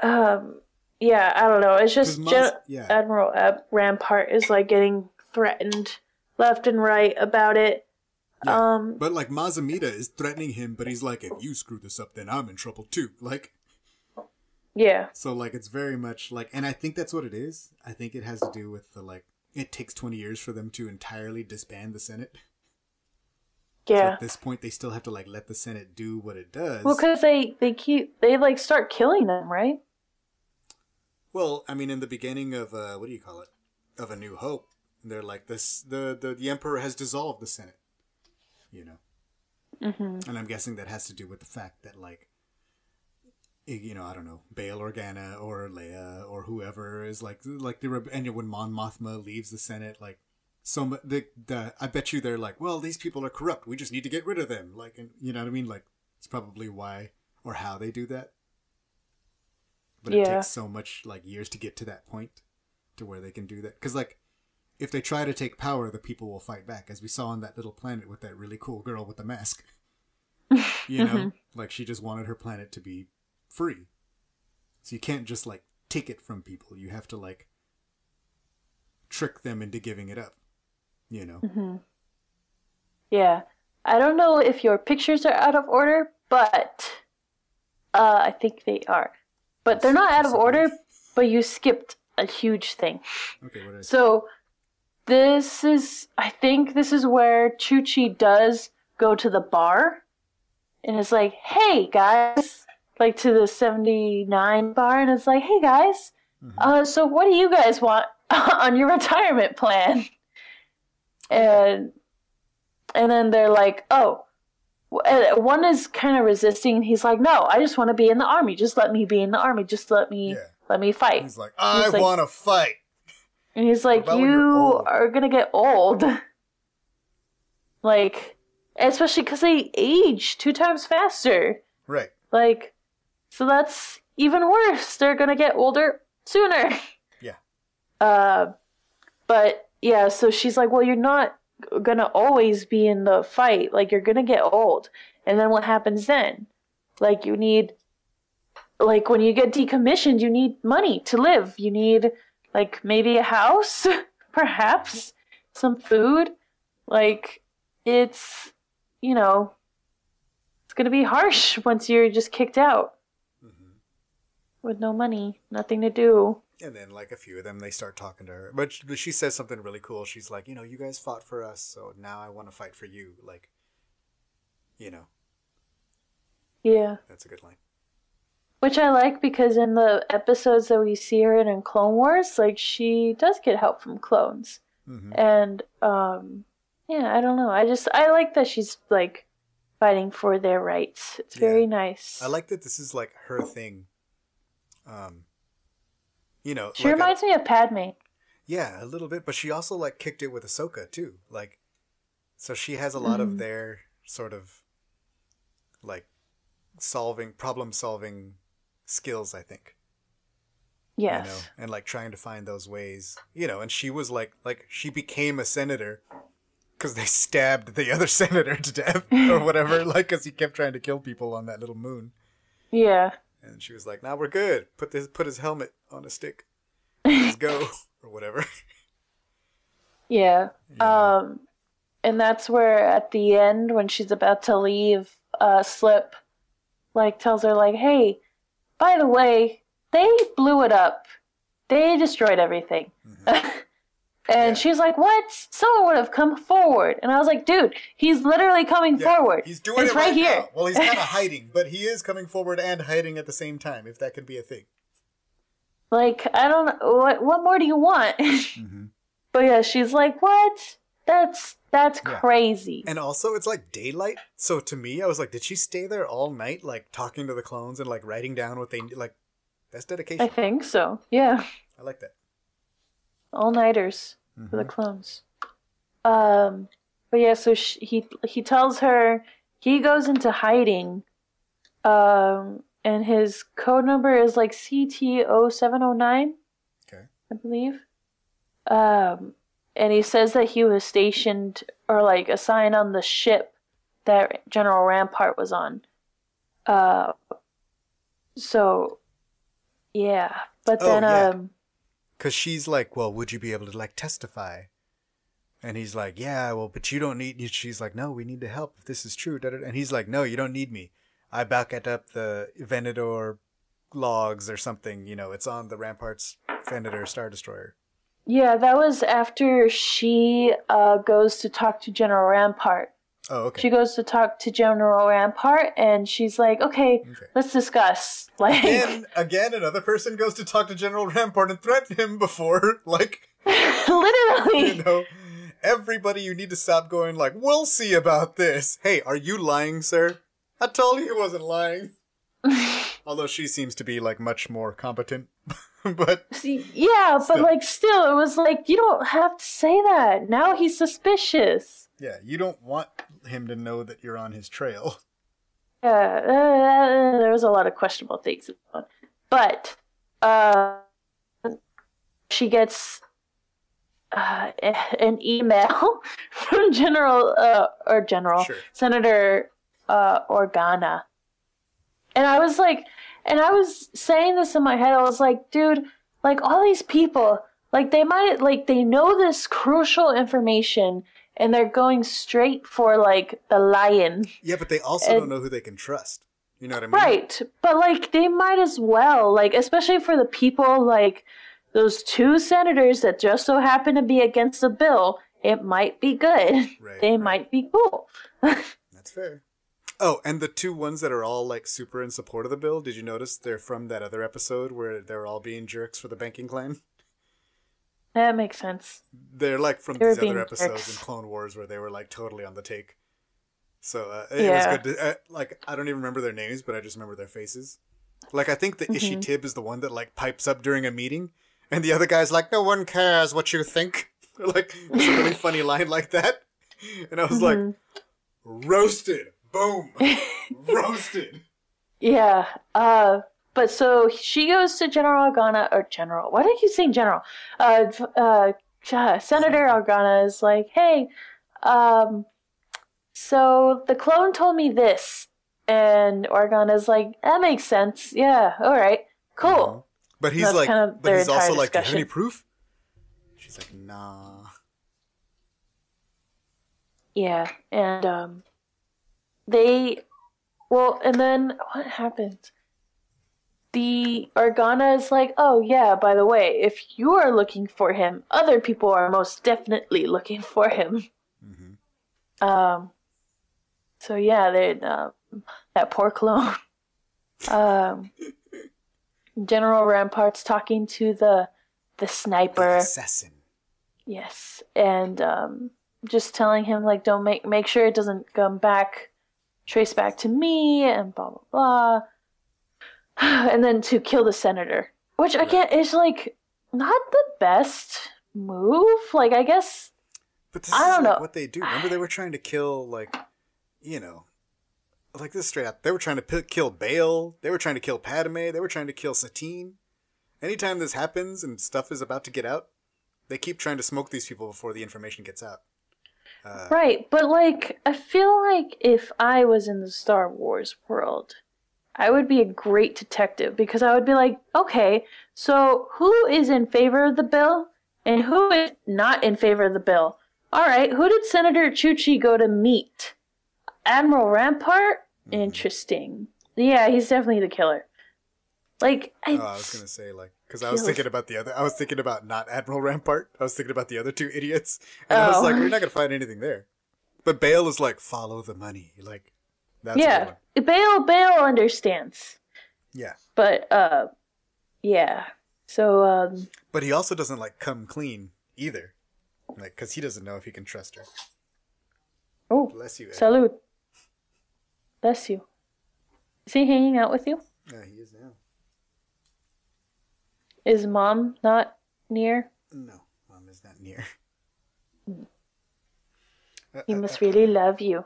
um, yeah, I don't know. it's just Gen- yeah. Admiral Ab- Rampart is like getting threatened left and right about it. Yeah. Um, But like Mas Amedda is threatening him, but he's like, if you screw this up, then I'm in trouble too. Like, yeah, so like it's very much like, and I think that's what it is. I think it has to do with the like, it takes 20 years for them to entirely disband the Senate. So yeah. at this point, they still have to like let the Senate do what it does. Well, because they they keep they like start killing them, right? Well, I mean, in the beginning of uh, what do you call it? Of A New Hope, they're like this: the the, the Emperor has dissolved the Senate. You know, Mm-hmm. and I'm guessing that has to do with the fact that like, you know, I don't know, Bail Organa or Leia or whoever is like like the and when Mon Mothma leaves the Senate, like. So the the I bet you they're like, well, these people are corrupt. We just need to get rid of them. Like, and you know what I mean? Like, it's probably why or how they do that. But it takes so much like years to get to that point to where they can do that. Because like, if they try to take power, the people will fight back, as we saw on that little planet with that really cool girl with the mask. you know, mm-hmm. like she just wanted her planet to be free. So you can't just like take it from people. You have to like trick them into giving it up. You know. Mm-hmm. Yeah. I don't know if your pictures are out of order, but uh, I think they are. But they're not out of order, but you skipped a huge thing. Okay. What is? So this is I think this is where Chuchi does go to the bar and it's like, "Hey guys," like to the 79 bar and it's like, "Hey guys, uh so what do you guys want on your retirement plan?" And and then they're like, "Oh, one is kind of resisting he's like, "No, I just want to be in the army. Just let me be in the army. Just let me Yeah. let me fight." He's like, I like- want to fight. And he's like, "You old?" are gonna get old." like, especially because they age two times faster. Right. Like, so that's even worse. They're gonna get older sooner. Yeah. Uh, but yeah, so she's like, "Well, you're not gonna always be in the fight. Like, you're gonna get old, and then what happens then? Like, you need." Like when you get decommissioned, you need money to live. You need like maybe a house, perhaps some food. Like it's, you know, it's gonna be harsh once you're just kicked out mm-hmm. with no money, nothing to do. And then, like a few of them, they start talking to her. But she, says something really cool. She's like, you know, you guys fought for us, so now I want to fight for you. Like, you know, Yeah, that's a good line. which I like because in the episodes that we see her in in Clone Wars, like she does get help from clones, Mm-hmm. and um, yeah, I don't know. I just I like that she's like fighting for their rights. It's very nice. I like that this is like her thing. Um, you know, She like, reminds me of Padme. yeah, a little bit, but she also like kicked it with Ahsoka too. Like, so she has a lot Mhm. of their sort of like solving problem solving skills. I think. Yes. you know and like trying to find those ways you know and she was like like she became a senator because they stabbed the other senator to death or whatever like because he kept trying to kill people on that little moon Yeah. And she was like now we're good put this put his helmet on a stick let's go or whatever Yeah. Yeah. Um and that's where at the end when she's about to leave, uh Slip like tells her like, "Hey, by the way, they blew it up. They destroyed everything." and Yeah. she's like, "What? Someone would have come forward." And I was like, "Dude, he's literally coming Yeah, forward. he's doing it's it right, right, here." now. well he's kind of hiding but he is coming forward and hiding at the same time if that could be a thing Like, I don't know. What, what more do you want? hmm but yeah, she's like, what? That's, that's Yeah. crazy. And also, it's like daylight. So to me, I was like, did she stay there all night, like talking to the clones and like writing down what they like? That's dedication. I think so. Yeah. I like that. All nighters for the Mhm. clones. Um, but yeah, so sh he he tells her he goes into hiding. Um, and his code number is like CT0709, Okay. I believe. Um, and he says that he was stationed or like assigned on the ship that General Rampart was on. Uh, so yeah, but Oh, then yeah. um. Cause she's like, well, would you be able to like testify? And he's like, yeah, well, but you don't need. She's like, no, we need to help if this is true. And he's like, no, you don't need me. I backed up the Venator logs or something. You know, it's on the Ramparts Venator Star Destroyer. Yeah, that was after she uh, goes to talk to General Rampart. Oh, okay. She goes to talk to General Rampart, and she's like, "Okay, Okay. let's discuss." Like, Again, again, another person goes to talk to General Rampart and threaten him before, like, literally. you know, everybody you need to stop going like, we'll see about this. Hey, are you lying, sir? I told you he wasn't lying. Although she seems to be like much more competent, but See, yeah, but like, still, it was like you don't have to say that. Now he's suspicious. yeah, you don't want him to know that you're on his trail. Yeah, uh, there was a lot of questionable things, in that one. but uh, she gets uh, an email from General uh, or General Sure. Senator uh, Organa, and I was like, and I was saying this in my head. I was like, dude, like all these people, like they might, like they know this crucial information, and they're going straight for like the lion. Yeah, but they also And- don't know who they can trust. You know what I mean? Right. But like they might as well, like especially for the people like those two senators that just so happen to be against the bill, it might be good. Right, they right. might be cool. That's fair. Oh, and the two ones that are all like super in support of the bill, did you notice they're from that other episode where they're all being jerks for the banking clan? That makes sense. They're like from They these other episodes jerks. in Clone Wars where they were like totally on the take. So uh, it Yeah. was good. To, uh, like I don't even remember their names, but I just remember their faces. Like I think the Ishi Mm-hmm. Tib is the one that like pipes up during a meeting, and the other guy's like, "No one cares what you think." Like it's a really funny line like that, and I was like, Mm-hmm. "Roasted, boom, roasted." Yeah. Uh but so she goes to General Organa or General. Why do I keep saying General? Uh uh Senator Organa is like, "Hey, um so the clone told me this." And Organa's like, "That makes sense. Yeah, all right. Cool." But he's That's like, kind of but he's also entire like, "Do you have any proof?" She's like, "Nah." Yeah, and um, they, well, and then what happened? The Organa is like, oh yeah, by the way, if you are looking for him, other people are most definitely looking for him. hmm Um, so yeah, they uh, that poor clone. um, General Rampart's talking to the the sniper. Assassin. Yes, and um, just telling him like, don't make make sure it doesn't come back, trace back to me, and blah blah blah, and then to kill the senator, which again is like not the best move. Like I guess But this I is don't like know. what they do. Remember, they were trying to kill like, you know, like this straight up. They were trying to p- kill Bail. They were trying to kill Padme. They were trying to kill Satine. Anytime this happens and stuff is about to get out, they keep trying to smoke these people before the information gets out. Uh, right, but like I feel like if I was in the Star Wars world. I would be a great detective because I would be like, okay, so who is in favor of the bill and who is not in favor of the bill? All right, who did Senator Chuchi go to meet? Admiral Rampart? Mm-hmm. Interesting. Yeah, he's definitely the killer. Like, I, Oh, I was gonna say like because I was thinking about the other. I was thinking about not Admiral Rampart. I was thinking about the other two idiots, and I was Oh. like, we're not gonna find anything there. But Bail is like, follow the money. Like, that's yeah. Bail Bail understands, yeah. but uh, yeah. So um, But he also doesn't like come clean either, like because he doesn't know if he can trust her. oh, Bless you. Ed. salute. Bless you. Is he hanging out with you? Yeah, he is now. Is mom not near? No, mom is not near. He must really love you.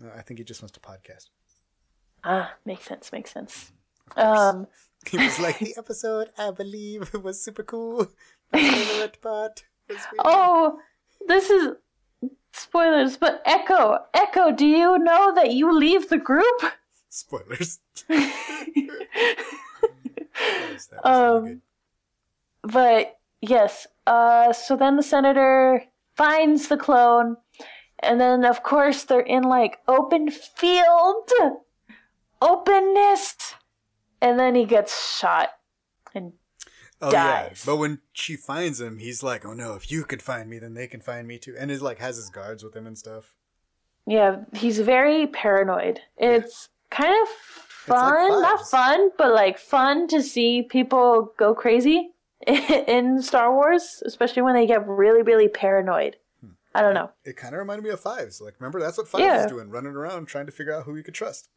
No, I think he just wants to podcast. Ah, makes sense. Makes sense. Um, He was like, the episode, I believe, was super cool. Favorite part was really- oh, this is spoilers, but Echo, Echo, do you know that you leave the group? Spoilers. Yes, that was really Um. But yes, uh, so then the senator finds the clone, and then of course they're in like open field, openness, and then he gets shot. And Oh dies. yeah, but when she finds him, he's like, "Oh no! If you could find me, then they can find me too." And he's like has his guards with him and stuff. yeah, he's very paranoid. It's kind of like fun, not fun, but like fun to see people go crazy in Star Wars, especially when they get really, really paranoid. I don't know. It kind of reminded me of Fives. Like, remember that's what Fives Yeah. is doing, running around trying to figure out who you could trust.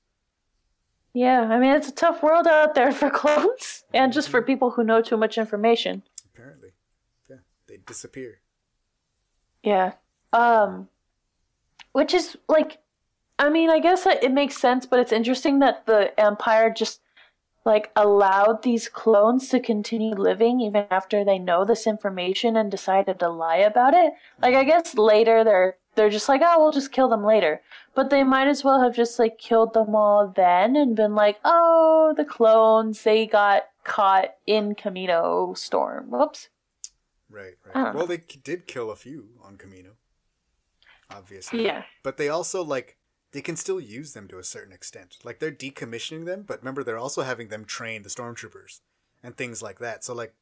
Yeah, I mean it's a tough world out there for clones, and just for people who know too much information. Apparently, yeah, they disappear. Yeah. Um, which is like, I mean, I guess it makes sense, but it's interesting that the Empire just like allowed these clones to continue living even after they know this information and decided to lie about it. Like, I guess later they're they're just like, oh, we'll just kill them later. But they might as well have just like killed them all then and been like, oh, the clones they got caught in Kamino Storm. Whoops. Right, right. Well, they did kill a few on Kamino, obviously. Yeah. But they also like they can still use them to a certain extent. Like they're decommissioning them, but remember they're also having them train the stormtroopers and things like that. So like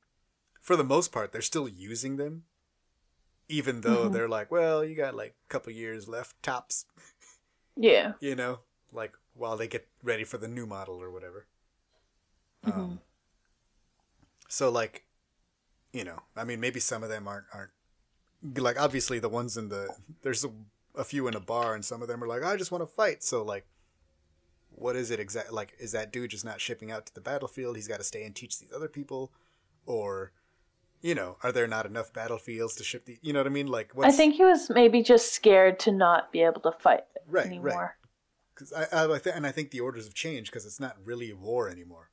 for the most part, they're still using them, even though Mm-hmm. they're like, well, you got like a couple years left tops, Yeah. you know, like while they get ready for the new model or whatever. Mm-hmm. Um, so like, you know, I mean, maybe some of them aren't aren't like obviously the ones in the there's a, a few in a bar and some of them are like I just want to fight. So like, what is it exactly? Like, is that dude just not shipping out to the battlefield? He's got to stay and teach these other people, or you know, are there not enough battlefields to ship the? You know what I mean? Like, what's, I think he was maybe just scared to not be able to fight Right, right. anymore. Cause I, I, I th- and I think the orders have changed because it's not really war anymore.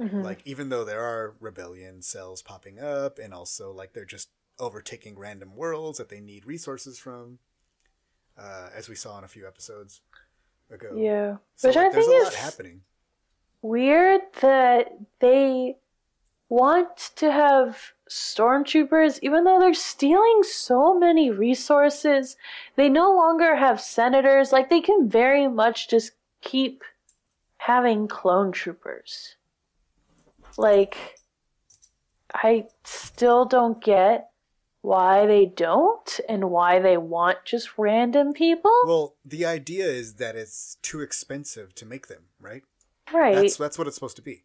Mm-hmm. Like even though there are rebellion cells popping up, and also like they're just overtaking random worlds that they need resources from, uh, as we saw in a few episodes ago. Yeah, so which like, I there's think a lot is happening. weird that they want to have stormtroopers, even though they're stealing so many resources. They no longer have senators. Like they can very much just keep having clone troopers. Like, I still don't get why they don't and why they want just random people. Well, the idea is that it's too expensive to make them, right? right. That's that's what it's supposed to be.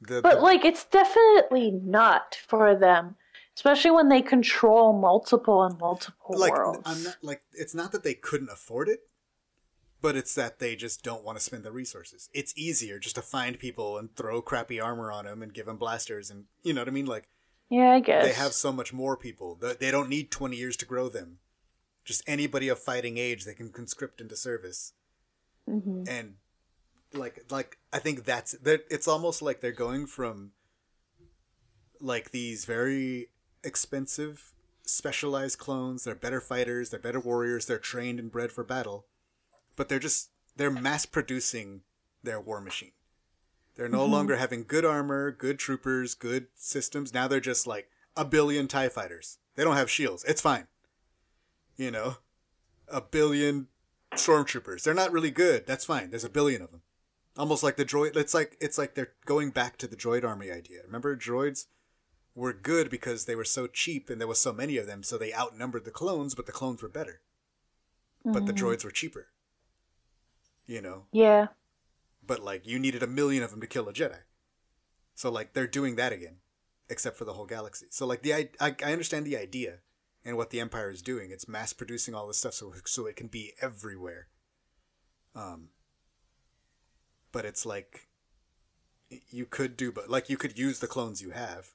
The, But the- like it's definitely not for them, especially when they control multiple and multiple like worlds. I'm not like it's not that they couldn't afford it, but it's that they just don't want to spend the resources. It's easier just to find people and throw crappy armor on them and give them blasters and you know what I mean. Like yeah, I guess. they have so much more people. They they don't need twenty years to grow them. Just anybody of fighting age they can conscript into service, Mhm. and like like I think that's that. It's almost like they're going from like these very expensive specialized clones they're better fighters they're better warriors they're trained and bred for battle but they're just they're mass producing their war machine they're no mm-hmm. longer having good armor good troopers good systems. Now they're just like a billion tie fighters. They don't have shields. It's fine. You know? A billion stormtroopers. They're not really good. That's fine. There's a billion of them. Almost like the droid it's like it's like they're going back to the droid army idea. Remember droids were good because they were so cheap and there was so many of them so they outnumbered the clones but the clones were better. But the mm-hmm. droids were cheaper. You know? Yeah. But like you needed a million of them to kill a jedi So like they're doing that again, except for the whole galaxy. So like the I I, I understand the idea and what the Empire is doing. It's mass producing all this stuff so so it can be everywhere. Um. But it's like you could do, but like you could use the clones you have.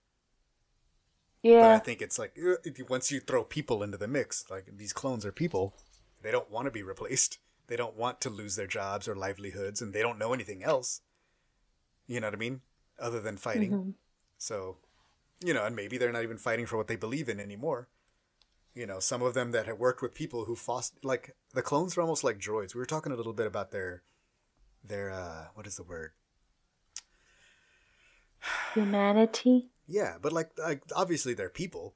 Yeah. But I think it's like uh, once you throw people into the mix, like these clones are people, they don't want to be replaced. They don't want to lose their jobs or livelihoods, and they don't know anything else. You know what I mean? Other than fighting. So, you know, and maybe they're not even fighting for what they believe in anymore. You know, some of them that have worked with people who foster, like the clones are almost like droids. We were talking a little bit about their, their uh, what is the word? Humanity. Yeah, but like, like obviously they're people,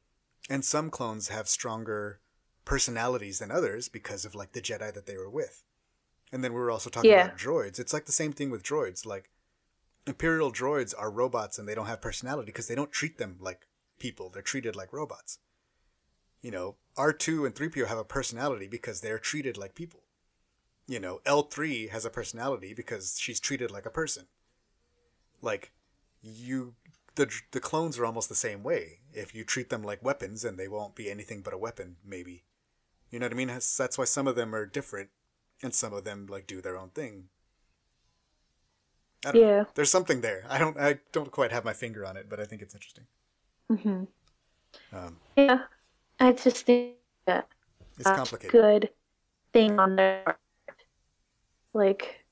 and some clones have stronger personalities than others because of like the Jedi that they were with. And then we were also talking Yeah. about droids. It's like the same thing with droids. Like Imperial droids are robots and they don't have personality because they don't treat them like people. They're treated like robots. You know, R2 and 3PO have a personality because they're treated like people. You know, L3 has a personality because she's treated like a person. Like you the the clones are almost the same way. If you treat them like weapons, and they won't be anything but a weapon, maybe. You know what I mean? That's why some of them are different, and some of them like do their own thing. I don't know. Yeah. There's something there. I don't I don't quite have my finger on it, but I think it's interesting. Mm-hmm. Um, Yeah. I just think that it's a complicated. good thing on their part. Like,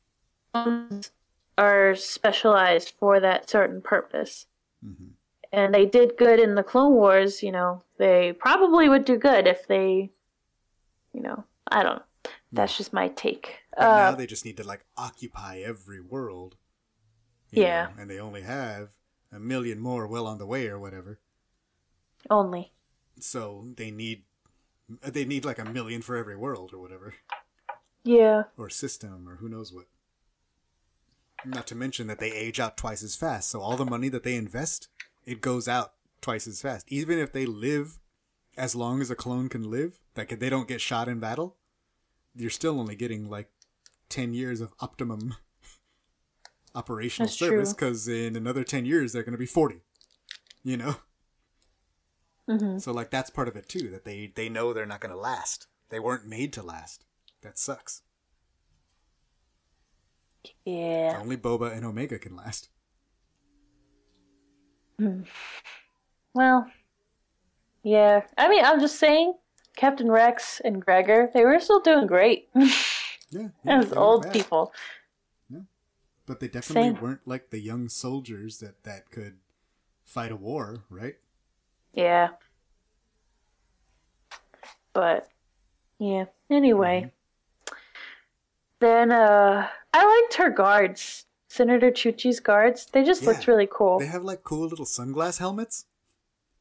clones are specialized for that certain purpose. Mhm. And they did good in the Clone Wars, you know. They probably would do good if they, you know, I don't. That's just my take. But now Uh, they just need to like occupy every world. Yeah. know, and they only have a million more well on the way or whatever. only. So they need they need like a million for every world or whatever. Yeah. or system or who knows what. Not to mention that they age out twice as fast. So all the money that they invest, it goes out twice as fast. Even if they live as long as a clone can live, like they don't get shot in battle, you're still only getting like 10 years of optimum operational That's service because in another 10 years they're going to be 40. You know? hmm So like that's part of it too that they they know they're not going to last. They weren't made to last. That sucks. Yeah. Only Boba and Omega can last. Well, yeah. I mean, I'm just saying, Captain Rex and Gregor, they were still doing great Yeah, yeah, as old bad. people. but they definitely Same. weren't like the young soldiers that that could fight a war, right? Yeah. But, yeah. Anyway. Then, uh, I liked her guards. Senator Chuchi's guards. They just looked really cool. They have like cool little sunglass helmets.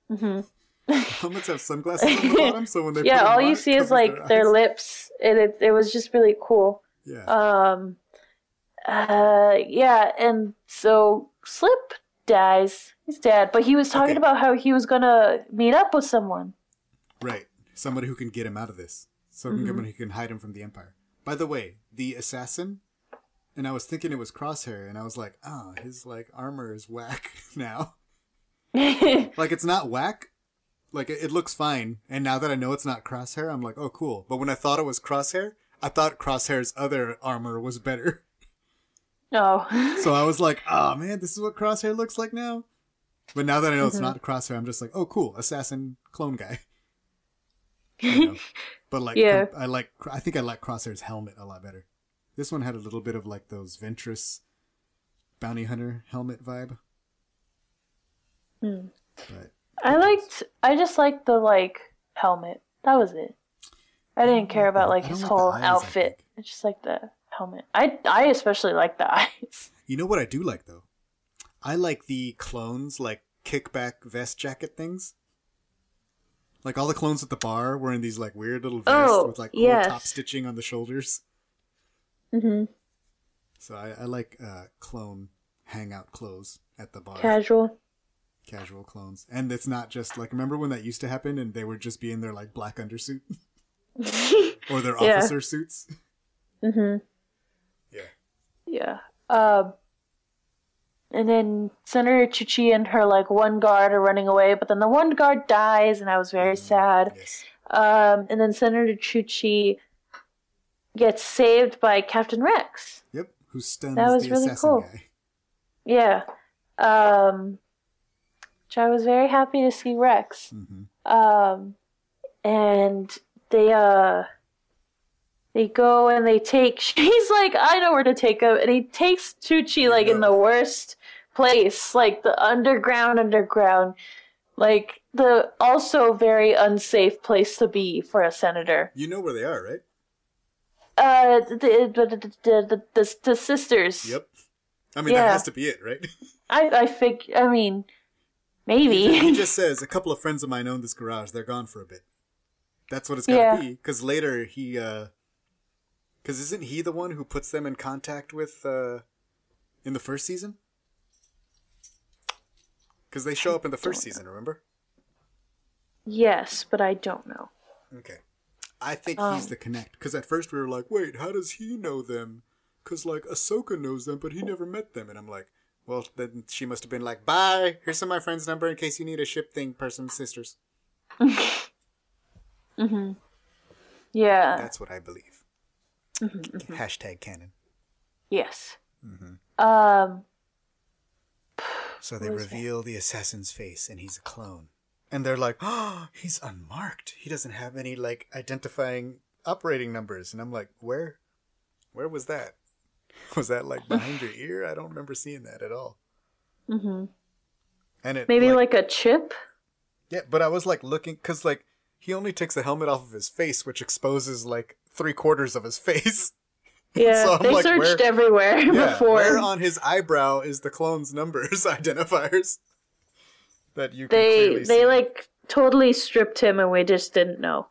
hmm Helmets have sunglasses on the bottom, so when they yeah, all you see is like their, eyes. lips. And it, it was just really cool. Yeah, Um, uh, yeah, and so Slip dies. He's dead, but he was talking Okay. about how he was gonna meet up with someone. right. Somebody who can get him out of this. Mm-hmm. Who can hide him from the Empire. By the way, the assassin, and I was thinking it was Crosshair, and I was like, oh, his like armor is whack now. Like it's not whack. Like it, it looks fine. And now that I know it's not Crosshair, I'm like, oh cool. But when I thought it was Crosshair, I thought Crosshair's other armor was better. oh, So I was like, oh man, this is what Crosshair looks like now. But now that I know it's Mm-hmm. not Crosshair, I'm just like, oh cool, assassin clone guy. You know? But like, Yeah. I like, I think I like Crosshair's helmet a lot better. This one had a little bit of like those Ventress bounty hunter helmet vibe. Hmm. But I liked. I just liked the like helmet. That was it. I didn't care about like his like whole eyes, outfit. think. I just like the helmet. I I especially like the eyes. You know what I do like though? I like the clones like kickback vest jacket things. Like all the clones at the bar wearing these like weird little vests Oh, with like yes. top stitching on the shoulders. hmm So I, I like uh, clone hangout clothes at the bar. Casual. Casual clones. And it's not just like remember when that used to happen and they would just be in their like black undersuit or their Yeah. officer suits? hmm Yeah. Yeah. Um. and then Senator Chuchi and her like one guard are running away, but then the one guard dies, and I was very sad. Yes. Um, and then Senator Chuchi gets saved by Captain Rex. Yep. Who stuns That was the really assassin cool. guy? Yeah. Um, which I was very happy to see Rex. Mhm. Um, and they uh they go and they take he's like I know where to take him and he takes Chuchi like in the worst place like the underground underground like the also very unsafe place to be for a senator You know where they are, right? uh the the the, the, the, the sisters Yep. I mean, Yeah. that has to be it, right? I I think I mean maybe he just says, a couple of friends of mine own this garage. They're gone for a bit. That's what it's got to Yeah. be. Because later he, uh, because isn't he the one who puts them in contact with, uh, in the first season? Because they show up in the first season, remember? yes but I don't know Okay. I think Um, he's the connect. Because at first we were like, wait, how does he know them? Because, like, Ahsoka knows them, but he never met them. And I'm like, well, then she must have been like, bye, here's some of my friend's number in case you need a ship thing, person, sisters. yeah That's what I believe. Mm-hmm, Hashtag canon. yes Mm-hmm. um So they is that? reveal the assassin's face, and he's a clone. And they're like, oh, he's unmarked. He doesn't have any, like, identifying operating numbers. And I'm like, where? Where was that? Was that, like, behind your ear? I don't remember seeing that at all. Mm-hmm. And it maybe like a chip Yeah, but I was like looking because like he only takes the helmet off of his face, which exposes like three quarters of his face. Yeah, So they like, searched where- everywhere Yeah, before. where on his eyebrow is the clone's numbers identifiers that you they they see. like totally stripped him, and we just didn't know.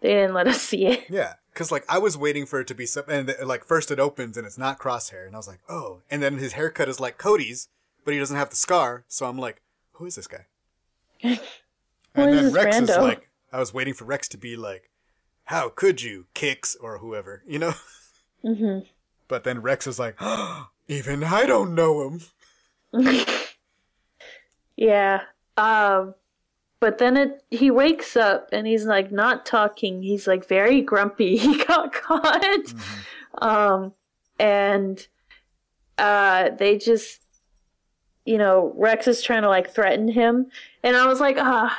They didn't let us see it. Yeah, because like I was waiting for it to be something, and like first it opens and it's not crosshair, and I was like, oh, and then his haircut is like Cody's, but he doesn't have the scar, so I'm like, who is this guy? Who and then Rex is like, I was waiting for Rex to be like, how could you, Kix or whoever, you know? hmm But then Rex is like, even I don't know him. Yeah. Um, but then it he wakes up and he's like not talking. He's like very grumpy. He got caught. Mm-hmm. Um, and uh, they just, you know, Rex is trying to like threaten him, and I was like, ah,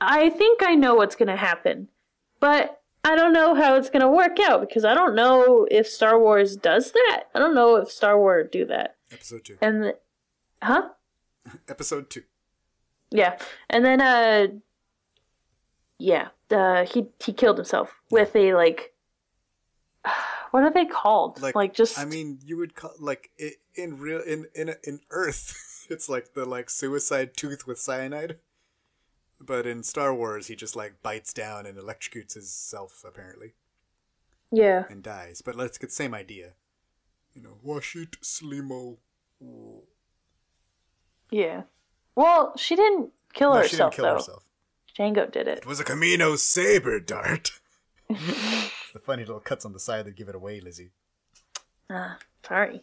I think I know what's gonna happen, but I don't know how it's gonna work out because I don't know if Star Wars does that. I don't know if Star Wars do that. Episode two. And, the, huh? Episode two. Yeah, and then uh, yeah, uh, he he killed himself with a like, what are they called? Like, like just I mean, you would call like i in real in in in Earth, it's like the like suicide tooth with cyanide. But in Star Wars, he just like bites down and electrocutes himself apparently yeah, and dies. But let's get same idea. You know, wash it, Slimo. yeah. Well, she didn't kill No, herself she didn't kill though. herself. Jango did it. It was a Kamino saber dart. the funny little cuts on the side that give it away, Lizzie. Ah, sorry.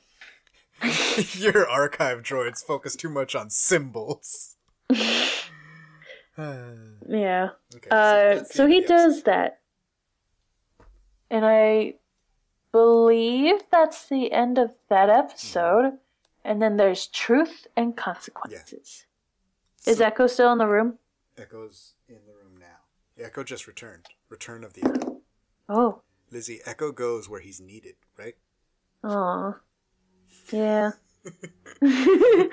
Your archive droids focus too much on symbols. Yeah. Okay, Uh, so he does that, and I believe that's the end of that episode. And then there's truth and consequences. Is So- Echo still in the room? Echo's in the room now. Echo just returned. Return of the Echo. Oh. Lizzie, Echo goes where he's needed, right? Aw. Yeah.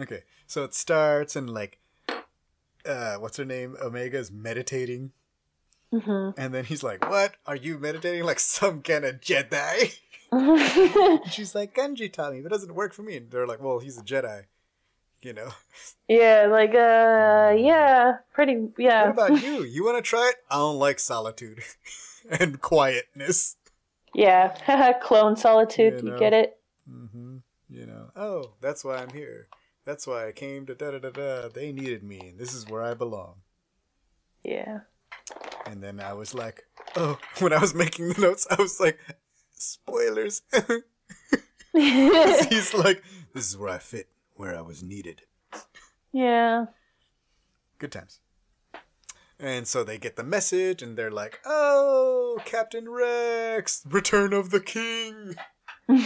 Okay, so it starts and like, uh, what's her name? Omega's meditating, hmm and then he's like, "What? Are you meditating like some kind of Jedi?" She's like, "Genji taught me, but it doesn't work for me." And they're like, "Well, he's a Jedi, you know." yeah, like, uh, yeah, pretty, yeah. What about you? You want to try it? I don't like solitude and quietness. Yeah, clone solitude, You you get it? Mm-hmm. You know, oh, that's why I'm here. That's why I came to da da da da. They needed me, and this is where I belong. Yeah. And then I was like, oh, when I was making the notes, I was like, spoilers. He's like, This is where I fit, where I was needed. Yeah. Good times. And so they get the message and they're like, Oh, Captain Rex, return of the king. and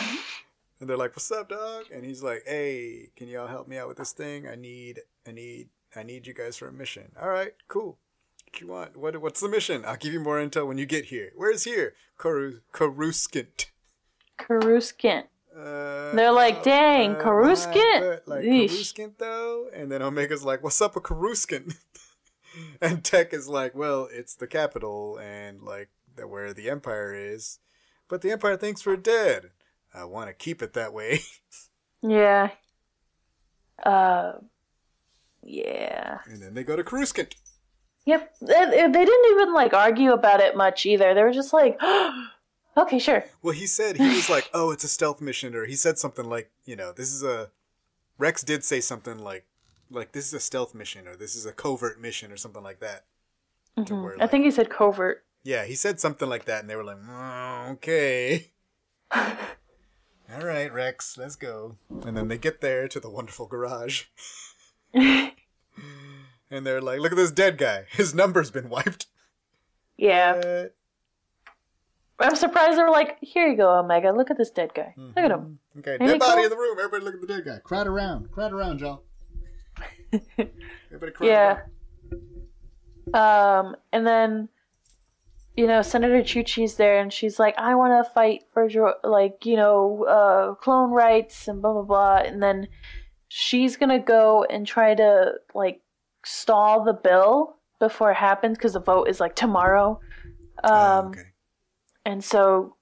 they're like, What's up, dog? And he's like, Hey, can y'all help me out with this thing? I need, I need, I need you guys for a mission. All right, cool. What you want? What, what's the mission? I'll give you more intel when you get here. Where's here? Karu, Coruscant. Coruscant. Uh, They're like, "Dang, uh, Coruscant." but, Like Yeesh. Coruscant though, and then Omega's like, "What's up with Coruscant?" and Tech is like, "Well, it's the capital, and like where the Empire is, but the Empire thinks we're dead. I want to keep it that way." Yeah. Uh. Yeah. and then they go to Coruscant. Yep. They, they didn't even like argue about it much either. They were just like, okay, sure. Well, he said he was like, "Oh, it's a stealth mission," or he said something like, "You know, this is a." Rex did say something like, "Like this is a stealth mission," or "This is a covert mission," or something like that. Mm-hmm. I like- think he said covert. Yeah, he said something like that, and they were like, "Mm, "Okay." All right, Rex, let's go. And then they get there to the wonderful garage, and they're like, "Look at this dead guy. His number's been wiped." Yeah. Uh, I'm surprised they were like, here you go, Omega. Look at this dead guy. Look at him. okay, Here you dead body go. in the room. Everybody, look at the dead guy. Crowd around. Crowd around, y'all. Everybody, crowd Yeah. around. Um, and then, you know, Senator Chuchi's there, and she's like, "I want to fight for like you know, uh, clone rights and blah blah blah." And then she's gonna go and try to like stall the bill before it happens because the vote is like tomorrow. Um, Oh, okay. And so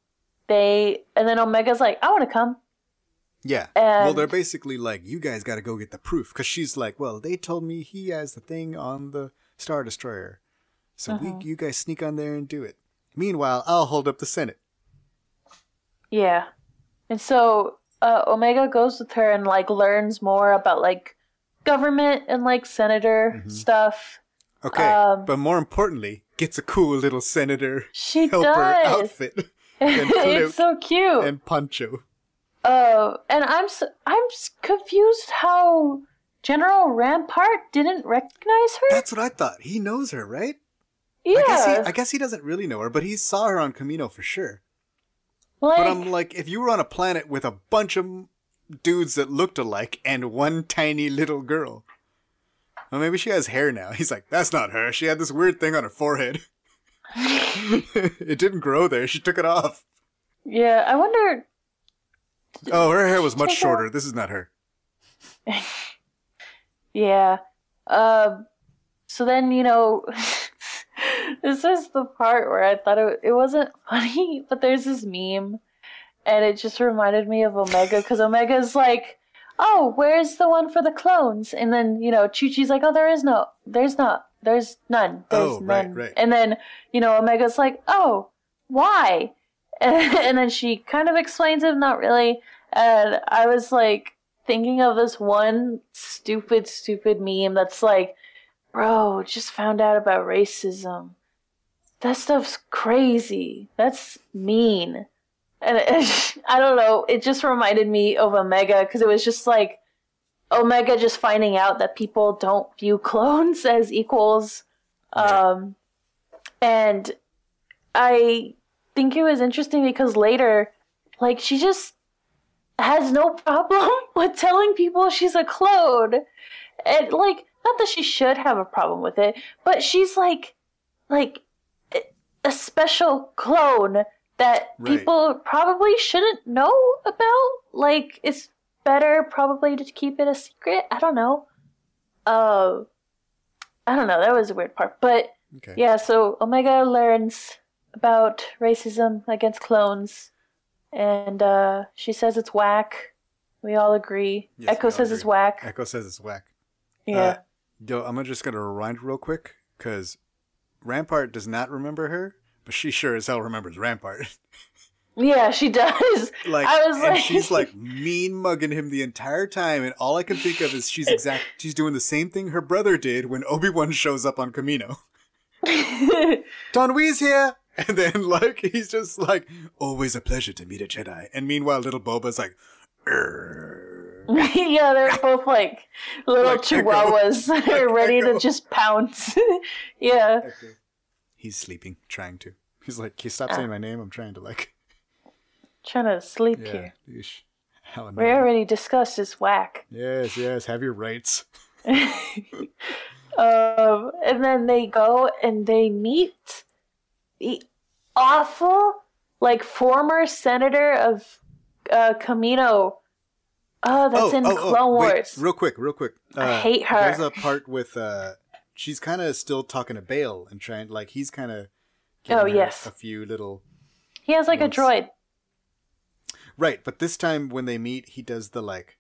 they, and then Omega's like, "I want to come." Yeah. well, they're basically like, you guys got to go get the proof. Because she's like, well, they told me he has the thing on the Star Destroyer. So Uh-huh. we, you guys sneak on there and do it. Meanwhile, I'll hold up the Senate. Yeah. And so uh, Omega goes with her and like learns more about like government and like senator Mm-hmm. stuff. Okay. Um, but more importantly, gets a cool little senator She helper does. outfit and it's so cute. and poncho. Oh, and I'm I'm confused how General Rampart didn't recognize her. That's what I thought. He knows her, right? yeah, I guess he, I guess he doesn't really know her, but he saw her on Kamino for sure. like But I'm like, if you were on a planet with a bunch of dudes that looked alike and one tiny little girl, well, maybe she has hair now. He's like, that's not her. She had this weird thing on her forehead. it didn't grow there. She took it off. yeah. I wonder. Oh, her hair was much out- shorter. This is not her. Yeah. Um. So then you know, this is the part where I thought it it wasn't funny, but there's this meme, and it just reminded me of Omega because Omega's like, "Oh, where's the one for the clones?" And then you know, Chuchi's like, "Oh, there is no, there's not, there's none, oh, there's Oh, right, none." right. And then you know, Omega's like, "Oh, why?" And, and then she kind of explains it, not really. And I was like thinking of this one stupid, stupid meme that's like, bro, just found out about racism. That stuff's crazy. That's mean. And it, I don't know. It just reminded me of Omega because it was just like Omega just finding out that people don't view clones as equals. Um, and I think it was interesting because later, like, she just has no problem with telling people she's a clone. And, like, not that she should have a problem with it, but she's like, like, a special clone that Right. people probably shouldn't know about. Like, it's better probably to keep it a secret. I don't know. Uh, I don't know. That was a weird part. But Okay. yeah, so Omega learns about racism against clones, and uh, she says it's whack. We all agree. Yes, Echo all says it's whack. Echo says it's whack. Yeah. Uh, yo, I'm just gonna rewind real quick because Rampart does not remember her, but she sure as hell remembers Rampart. yeah, she does. like, I was and like, she's like mean mugging him the entire time, and all I can think of is she's exact. She's doing the same thing her brother did when Obi Wan shows up on Kamino. Taun We's here, and then like he's just like, always a pleasure to meet a Jedi. And meanwhile, little Boba's like, yeah, they're both like little Like chihuahuas Like ready Echo. to just pounce. yeah. He's sleeping, trying to. He's like, "Can you stop saying my name? I'm trying to like." Trying to sleep Yeah. here. Yeesh. How We already discussed this whack. Yes, yes. Have your rights. um, and then they go and they meet the awful, like, former senator of uh, Kamino. Oh, that's in Clone wait, Wars. real quick, real quick. Uh, I hate her. There's a part with uh, she's kind of still talking to Bail and trying, like he's kind of. Oh, yes. A few little he has like Once. a droid. Right, but this time when they meet, he does the like.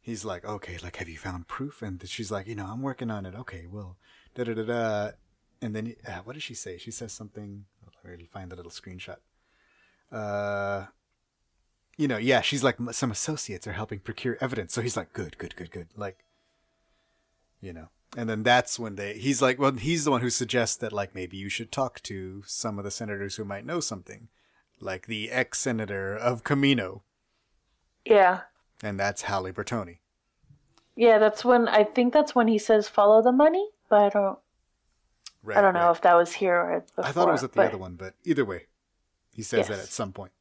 He's like, okay, like, have you found proof? And she's like, you know, I'm working on it. Okay, well, da da da da. And then, uh, what does she say? She says something. I'll find the little screenshot. Uh, you know, yeah, she's like, some associates are helping procure evidence. So he's like, good, good, good, good. Like, you know. And then that's when they, he's like, well, he's the one who suggests that, like, maybe you should talk to some of the senators who might know something like the ex senator of Kamino, Yeah. and that's Halle Burtoni. Yeah, that's when I think that's when he says follow the money, but I don't Right, I don't know right. if that was here or before. I thought it was at the but- other one, but either way, he says that at some point.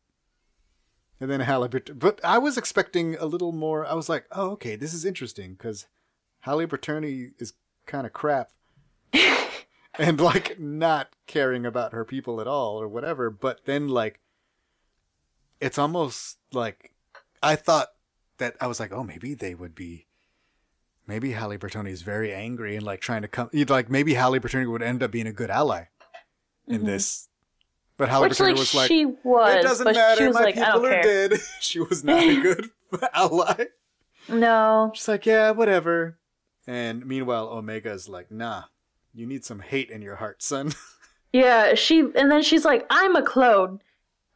And then Halle Burtoni, but I was expecting a little more. I was like, oh, okay, this is interesting because Halle Burtoni is kind of crap. and like not caring about her people at all or whatever but then like it's almost like i thought that i was like oh maybe they would be maybe Halle Burtoni is very angry and like trying to come like maybe Halle Burtoni would end up being a good ally in this but Halle Mm-hmm. Which Bertoni like, was like she was, it doesn't matter she was my like, I people don't are care. dead she was not a good ally No. She's like, yeah, whatever. And meanwhile, Omega's like, nah, you need some hate in your heart, son. Yeah, she and then she's like, I'm a clone.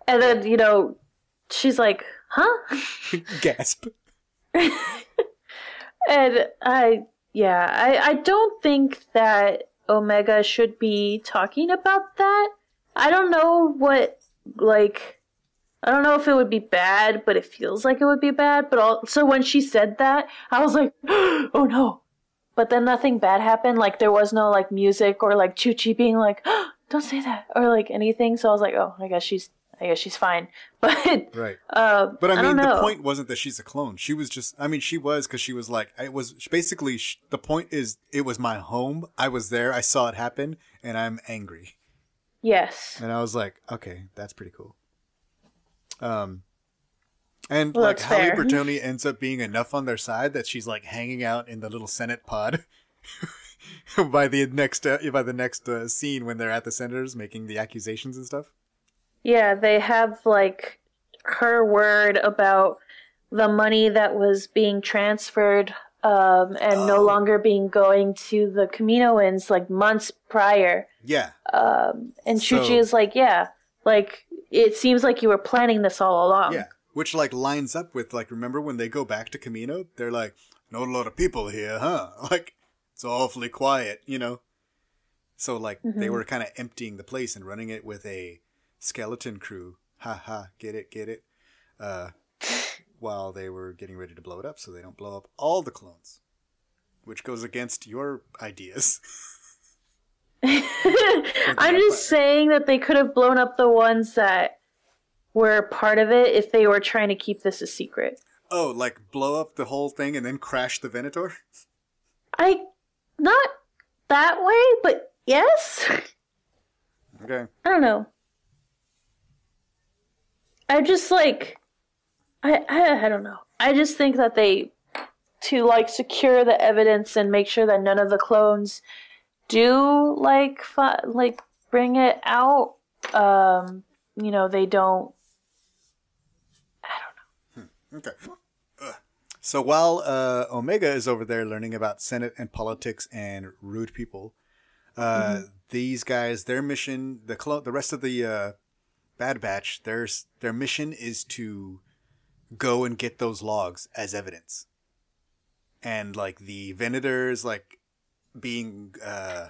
And then, you know, she's like, huh? Gasp. And I yeah, I, I don't think that Omega should be talking about that. I don't know what like I don't know if it would be bad, but it feels like it would be bad. But also when she said that, I was like, oh no. But then nothing bad happened. Like there was no like music or like Chuchi being like, don't say that or like anything. So I was like, oh, I guess she's I guess she's fine. But Right. uh, But I mean, don't the point wasn't that she's a clone. She was just, I mean, she was because she was like, it was basically, sh- the point is, it was my home. I was there. I saw it happen and I'm angry. yes, And I was like, okay, that's pretty cool. Um, and Well, like fair. Burtoni ends up being enough on their side that she's like hanging out in the little Senate pod by the next uh, by the next uh, scene when they're at the senators making the accusations and stuff. Yeah, they have like her word about the money that was being transferred um, and no Oh. longer being going to the Kaminoans like months prior. Yeah, Um, and So- is like, yeah, like it seems like you were planning this all along. yeah, which like lines up with like remember when they go back to Kamino, they're like, not a lot of people here, huh? Like it's awfully quiet, you know. So like they Mhm. were kind of emptying the place and running it with a skeleton crew. Ha ha, get it, get it. Uh, while they were getting ready to blow it up, so they don't blow up all the clones, which goes against your ideas. I'm just saying that they could have blown up the ones that were part of it if they were trying to keep this a secret. oh, like blow up the whole thing and then crash the Venator? I not that way, but yes. Okay. I don't know. I just like I, I I don't know. I just think that they to like secure the evidence and make sure that none of the clones do like fi- like bring it out um you know they don't Okay. Ugh. So while uh, Omega is over there learning about Senate and politics and rude people, uh, these guys, their mission, the clo- the rest of the uh, Bad Batch, their their mission is to go and get those logs as evidence, and like the Venators, like being, uh,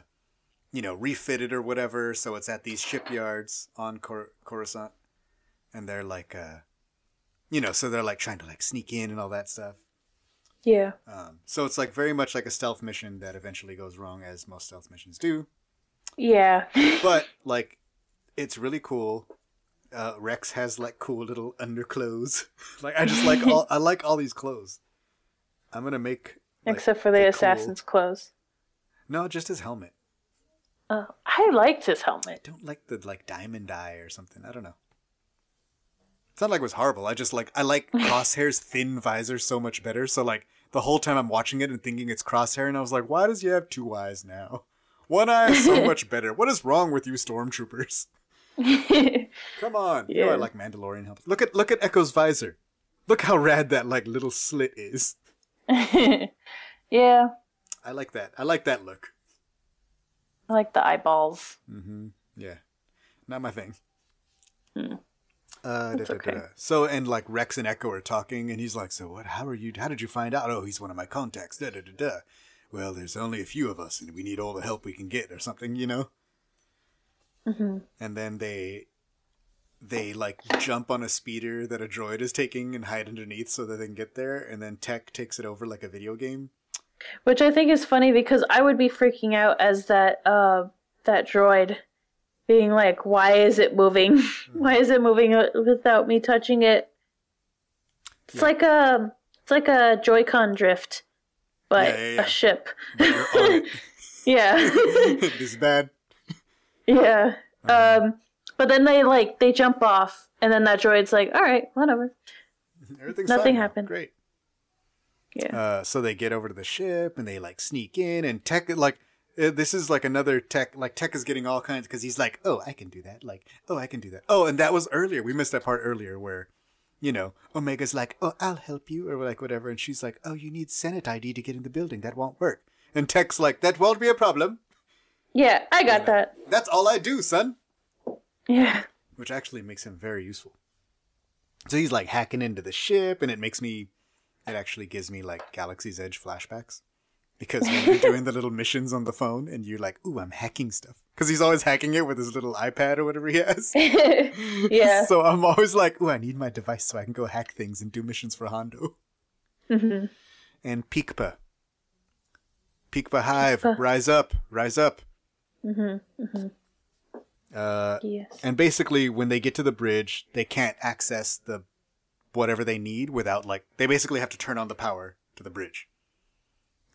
you know, refitted or whatever. So it's at these shipyards on Cor- Coruscant, and they're like. You know, so they're like trying to like sneak in and all that stuff. Yeah. Um, so it's like very much like a stealth mission that eventually goes wrong, as most stealth missions do. Yeah. But like, it's really cool. Uh, Rex has like cool little underclothes. like I just like all I like all these clothes. I'm gonna make like, Except for the cool- assassin's clothes. No, just his helmet. Oh, I liked his helmet. I don't like the like diamond eye or something. I don't know. It's not like it was horrible. I just like I like Crosshair's thin visor so much better. So like the whole time I'm watching it and thinking it's Crosshair, and I was like, why does he have two eyes now? One eye is so much better. What is wrong with you, stormtroopers? Come on. You know I like Mandalorian helmets. Look at look at Echo's visor. Look how rad that like little slit is. yeah. I like that. I like that look. I like the eyeballs. Mm-hmm. Yeah, not my thing. Hmm. Uh, da, okay. da. So and like Rex and Echo are talking, and he's like, "So what? How are you? How did you find out? Oh, he's one of my contacts." Da da da da. Well, there's only a few of us, and we need all the help we can get, or something, you know. hmm And then they they like jump on a speeder that a droid is taking and hide underneath so that they can get there, and then Tech takes it over like a video game. Which I think is funny because I would be freaking out as that uh that droid being like, "Why is it moving? Why is it moving without me touching it?" It's Yeah. like a it's like a Joy-Con drift, but Yeah, yeah, a ship. But you're on it. Yeah. this is bad. yeah. Uh-huh. Um but then they like they jump off and then that droid's like, "All right, whatever." Everything's Nothing now. happened. Great. Yeah. Uh, so they get over to the ship and they like sneak in and Tech like Uh, this is like another Tech like Tech is getting all kinds because he's like oh I can do that like oh I can do that oh and that was earlier we missed that part earlier where you know Omega's like oh I'll help you or like whatever and she's like oh you need Senate ID to get in the building that won't work and Tech's like that won't be a problem yeah, I got that. that's all I do son Yeah. which actually makes him very useful. So he's like hacking into the ship, and it makes me, it actually gives me like Galaxy's Edge flashbacks. Because when you're doing the little missions on the phone, and you're like, ooh, I'm hacking stuff. Because he's always hacking it with his little iPad or whatever he has. yeah. so I'm always like, ooh, I need my device so I can go hack things and do missions for Hondo. Mm-hmm. And Peekpa. Peekpa Hive, Peekpa. rise up, rise up. hmm hmm Uh, Yes. And basically, when they get to the bridge, they can't access the whatever they need without like they basically have to turn on the power to the bridge.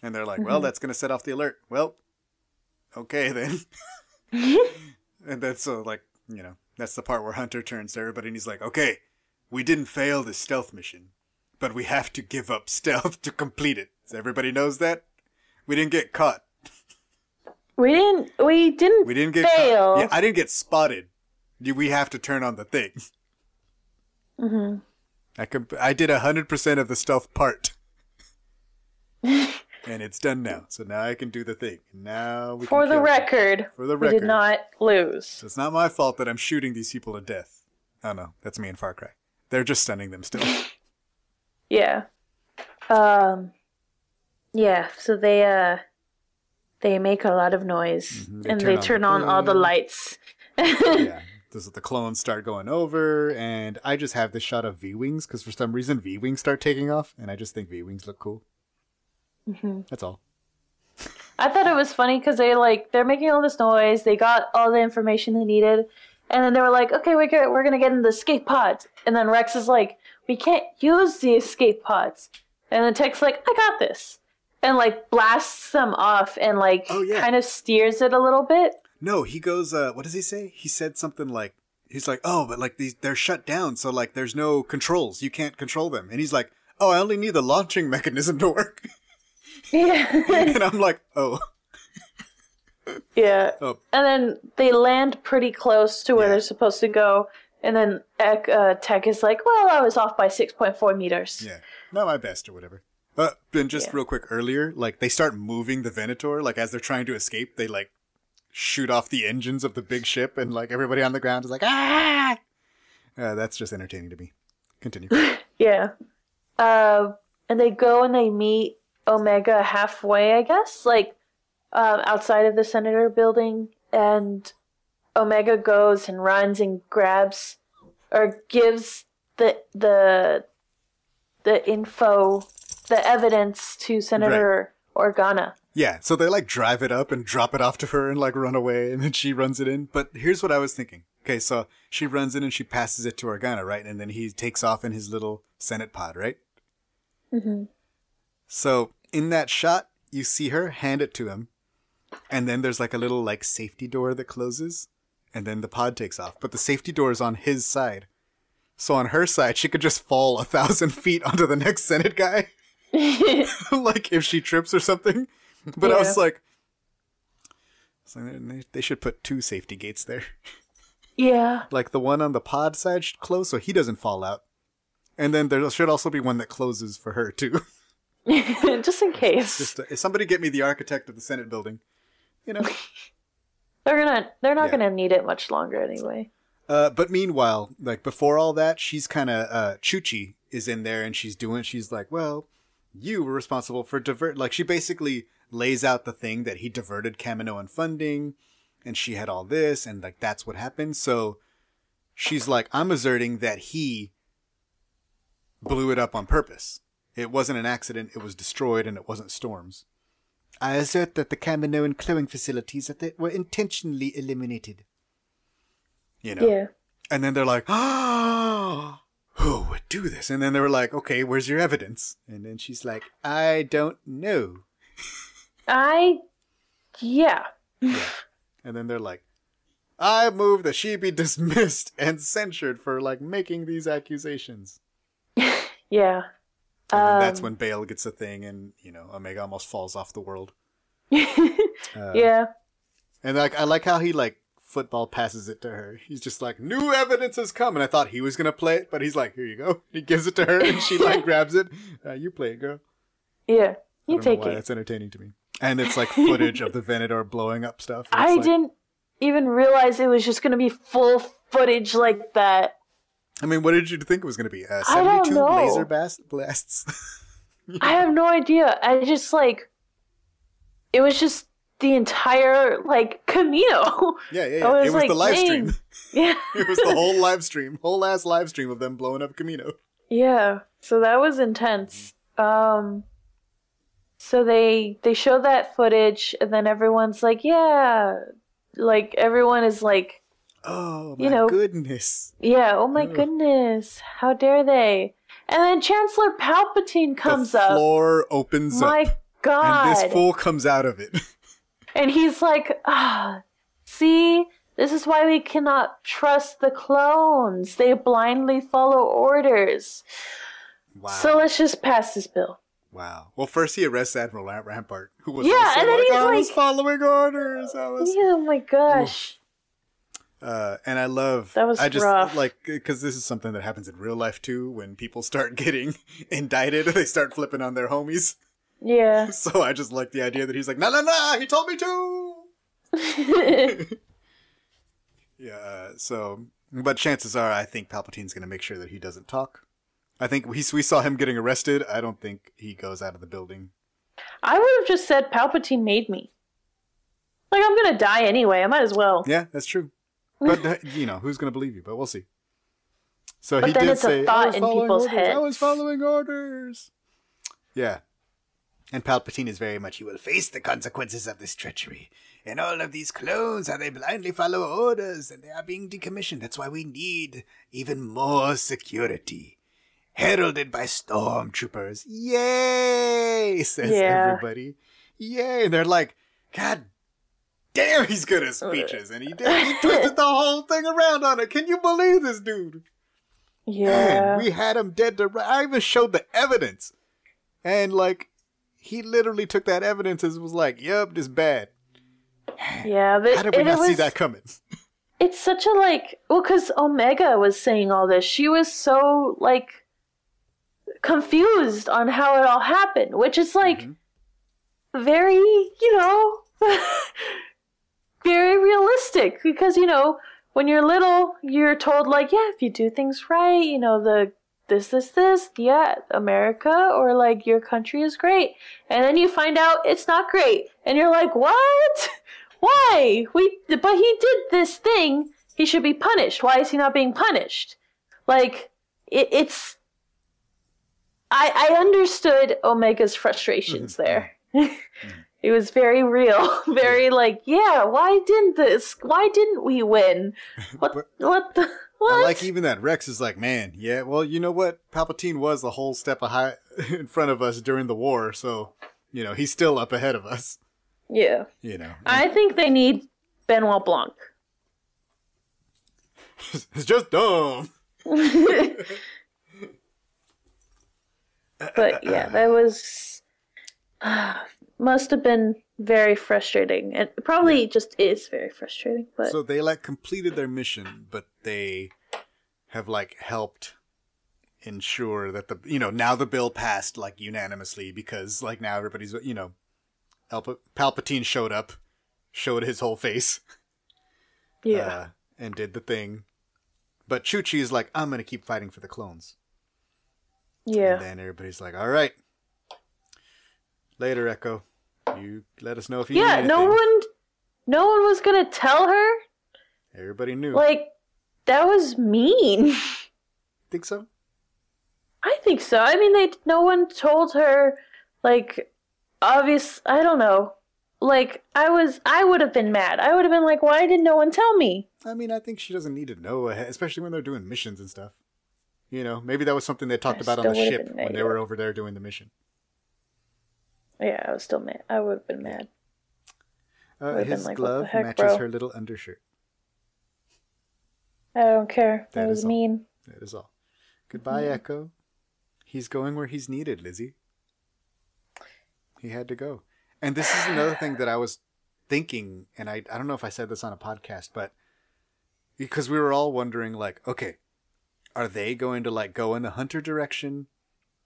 And they're like, "Well, that's going to set off the alert." Well, okay then. and that's so like you know that's the part where Hunter turns to everybody and he's like, "Okay, we didn't fail the stealth mission, but we have to give up stealth to complete it." So everybody knows that we didn't get caught. We didn't. We didn't. We didn't get fail. caught. Yeah, I didn't get spotted. We have to turn on the thing. hmm I comp- I did hundred percent of the stealth part, and it's done now. So now I can do the thing. Now we For can the record, For the we record, did not lose. So it's not my fault that I'm shooting these people to death. Oh no, that's me in Far Cry. They're just stunning them still. Yeah. Um. Yeah. So they uh, they make a lot of noise, Mhm, they and turn they on the turn on all the lights. yeah. This, the clones start going over, and I just have this shot of V wings because for some reason V wings start taking off, and I just think V wings look cool. Hmm That's all. I thought it was funny because they like they're making all this noise. They got all the information they needed, and then they were like, "Okay, we're go- we're gonna get in the escape pods." And then Rex is like, "We can't use the escape pods." And then Tech's like, "I got this," and like blasts them off and like Oh, yeah. kind of steers it a little bit. No, he goes. uh What does he say? He said something like, "He's like, oh, but like these, they're shut down, so like there's no controls. You can't control them." And he's like, "Oh, I only need the launching mechanism to work." Yeah, and I'm like, "Oh, yeah. oh, And then they land pretty close to where Yeah. they're supposed to go. And then Ek, uh, Tech is like, "Well, I was off by six point four meters." yeah, not my best or whatever." Uh, and just Yeah. real quick earlier, like they start moving the Venator, like as they're trying to escape, they like shoot off the engines of the big ship, and like everybody on the ground is like, "Ah!" Uh, that's just entertaining to me. Continue. Yeah. Uh, and they go and they meet Omega halfway, I guess, like um, outside of the Senator building. And Omega goes and runs and grabs or gives the the the info, the evidence to Senator Organa. Yeah, so they like drive it up and drop it off to her and like run away, and then she runs it in. But here's what I was thinking. Okay, so she runs in and she passes it to Organa, right? And then he takes off in his little Senate pod, right? Mm-hmm. So in that shot, you see her hand it to him, and then there's like a little like safety door that closes, and then the pod takes off. But the safety door is on his side. So on her side, she could just fall a thousand feet onto the next Senate guy. like if she trips or something. But I was Yeah. like, so they, they should put two safety gates there. yeah. Like the one on the pod side should close so he doesn't fall out. And then there should also be one that closes for her too. Just in case. Just uh, somebody get me the architect of the Senate building. You know. they're gonna they're not Yeah. gonna need it much longer anyway. Uh, but meanwhile, like before all that, she's kind of uh, Chuchi is in there and she's doing. She's like, "Well, you were responsible for divert." Like she basically lays out the thing that he diverted Kaminoan funding, and she had all this, and like that's what happened. So she's like, "I'm asserting that he blew it up on purpose. It wasn't an accident. It was destroyed, and it wasn't storms." I assert that the Kaminoan cloning facilities that they were intentionally eliminated. You know, Yeah. and then they're like, oh, who would do this? And then they were like, okay, where's your evidence? And then she's like, I don't know. I yeah. And then they're like, I move that she be dismissed and censured for like making these accusations. Yeah. And then that's Um, when Bail gets a thing and, you know, Omega almost falls off the world. Uh, yeah. And like I like how he like football passes it to her. He's just like, new evidence has come. And I thought he was gonna play it, but he's like, here you go. He gives it to her and she like grabs it. Uh, you play it, girl. Yeah. You take why it. That's entertaining to me. And it's like footage of the Venator blowing up stuff. I like- didn't even realize it was just gonna be full footage like that. I mean, what did you think it was going to be? Uh, 72 laser bas- blasts? I have no idea. I just like it was just the entire like Kamino. yeah, yeah, yeah. was It was like, the live dang. stream. yeah. It was the whole live stream, whole ass live stream of them blowing up Kamino. Yeah. So that was intense. Um so they they show that footage and then everyone's like, "Yeah." Like everyone is like, Oh my You know, goodness! "Yeah, oh my Ugh. goodness. How dare they?" And then Chancellor Palpatine comes the up. floor opens My up, My god. and this fool comes out of it. And he's like, ah, see, this is why we cannot trust the clones. They blindly follow orders. Wow! So let's just pass this bill. wow. Well, first he arrests Admiral Rampart, who was Yeah, also and then like, he's I was following orders. I was Yeah, oh my gosh. Uh, and I love That was I just rough. like because this is something that happens in real life too. When people start getting indicted, they start flipping on their homies. Yeah. So I just like the idea that he's like, no, no, no, he told me to. Yeah. uh, So, but chances are, I think Palpatine's gonna make sure that he doesn't talk. I think we we saw him getting arrested. I don't think he goes out of the building. I would have just said Palpatine made me. Like, I'm gonna die anyway. I might as well. Yeah, that's true. But you know, who's gonna believe you? But we'll see. So But he did say, "I was in following orders. I was following orders. Yeah. And Palpatine is very much, he will face the consequences of this treachery. And all of these clones, how they blindly follow orders and they are being decommissioned. That's why we need even more security. Heralded by stormtroopers. Yay! Says Yeah. everybody. Yay! And they're like, God damn, he's good at speeches. And he did. He twisted the whole thing around on it. Can you believe this dude? Yeah. Man, we had him dead to. I even showed the evidence. And like he literally took that evidence and was like, "Yep, this bad. yeah. But How did we not see that coming? it's such a like well because omega was saying all this she was so like confused on how it all happened which is like Mm-hmm. very you know very realistic because you know when you're little you're told like yeah if you do things right you know the this this this yeah america or like your country is great. And then you find out it's not great and you're like what? Why? We but he did this thing he should be punished. Why is he not being punished? Like it, it's. I I understood Omega's frustrations mm-hmm. there. Mm-hmm. Mm-hmm. It was very real, very like, yeah. Why didn't this? Why didn't we win? What? What the? What? I like even that. Rex is like, man, yeah, well, you know what? Palpatine was a whole step ahead in front of us during the war, so, you know, he's still up ahead of us, yeah. you know. I think they need Benoit Blanc. it's just dumb. but yeah, that was ah, must have been very frustrating, and it probably just is very frustrating. But So they like completed their mission, but they have like helped ensure that the you know now the bill passed like unanimously because like now everybody's you know Alpa- Palpatine showed up, showed his whole face, yeah, uh, and did the thing. But Chuchi is like, I'm gonna keep fighting for the clones. yeah, And then everybody's like, all right, later, Echo. You let us know if you yeah. No one, no one was gonna tell her. Everybody knew. Like that was mean. Think so? I think so. I mean, they no one told her. Like, obvious. I don't know. Like I was, I would have been mad. I would have been like, why did no one tell me? I mean, I think she doesn't need to know, eh, especially when they're doing missions and stuff. You know, maybe that was something they talked I about on the ship when they were over there doing the mission. Yeah, I was still mad. I would have been mad. Uh, his like, glove heck, matches bro? her little undershirt. I don't care. That That, was is all. mean. That is all. Goodbye, Mm-hmm. Echo. He's going where he's needed, Lizzie. He had to go. And this is another thing that I was thinking, and I, I don't know if I said this on a podcast, but because we were all wondering, like, okay, are they going to like go in the hunter direction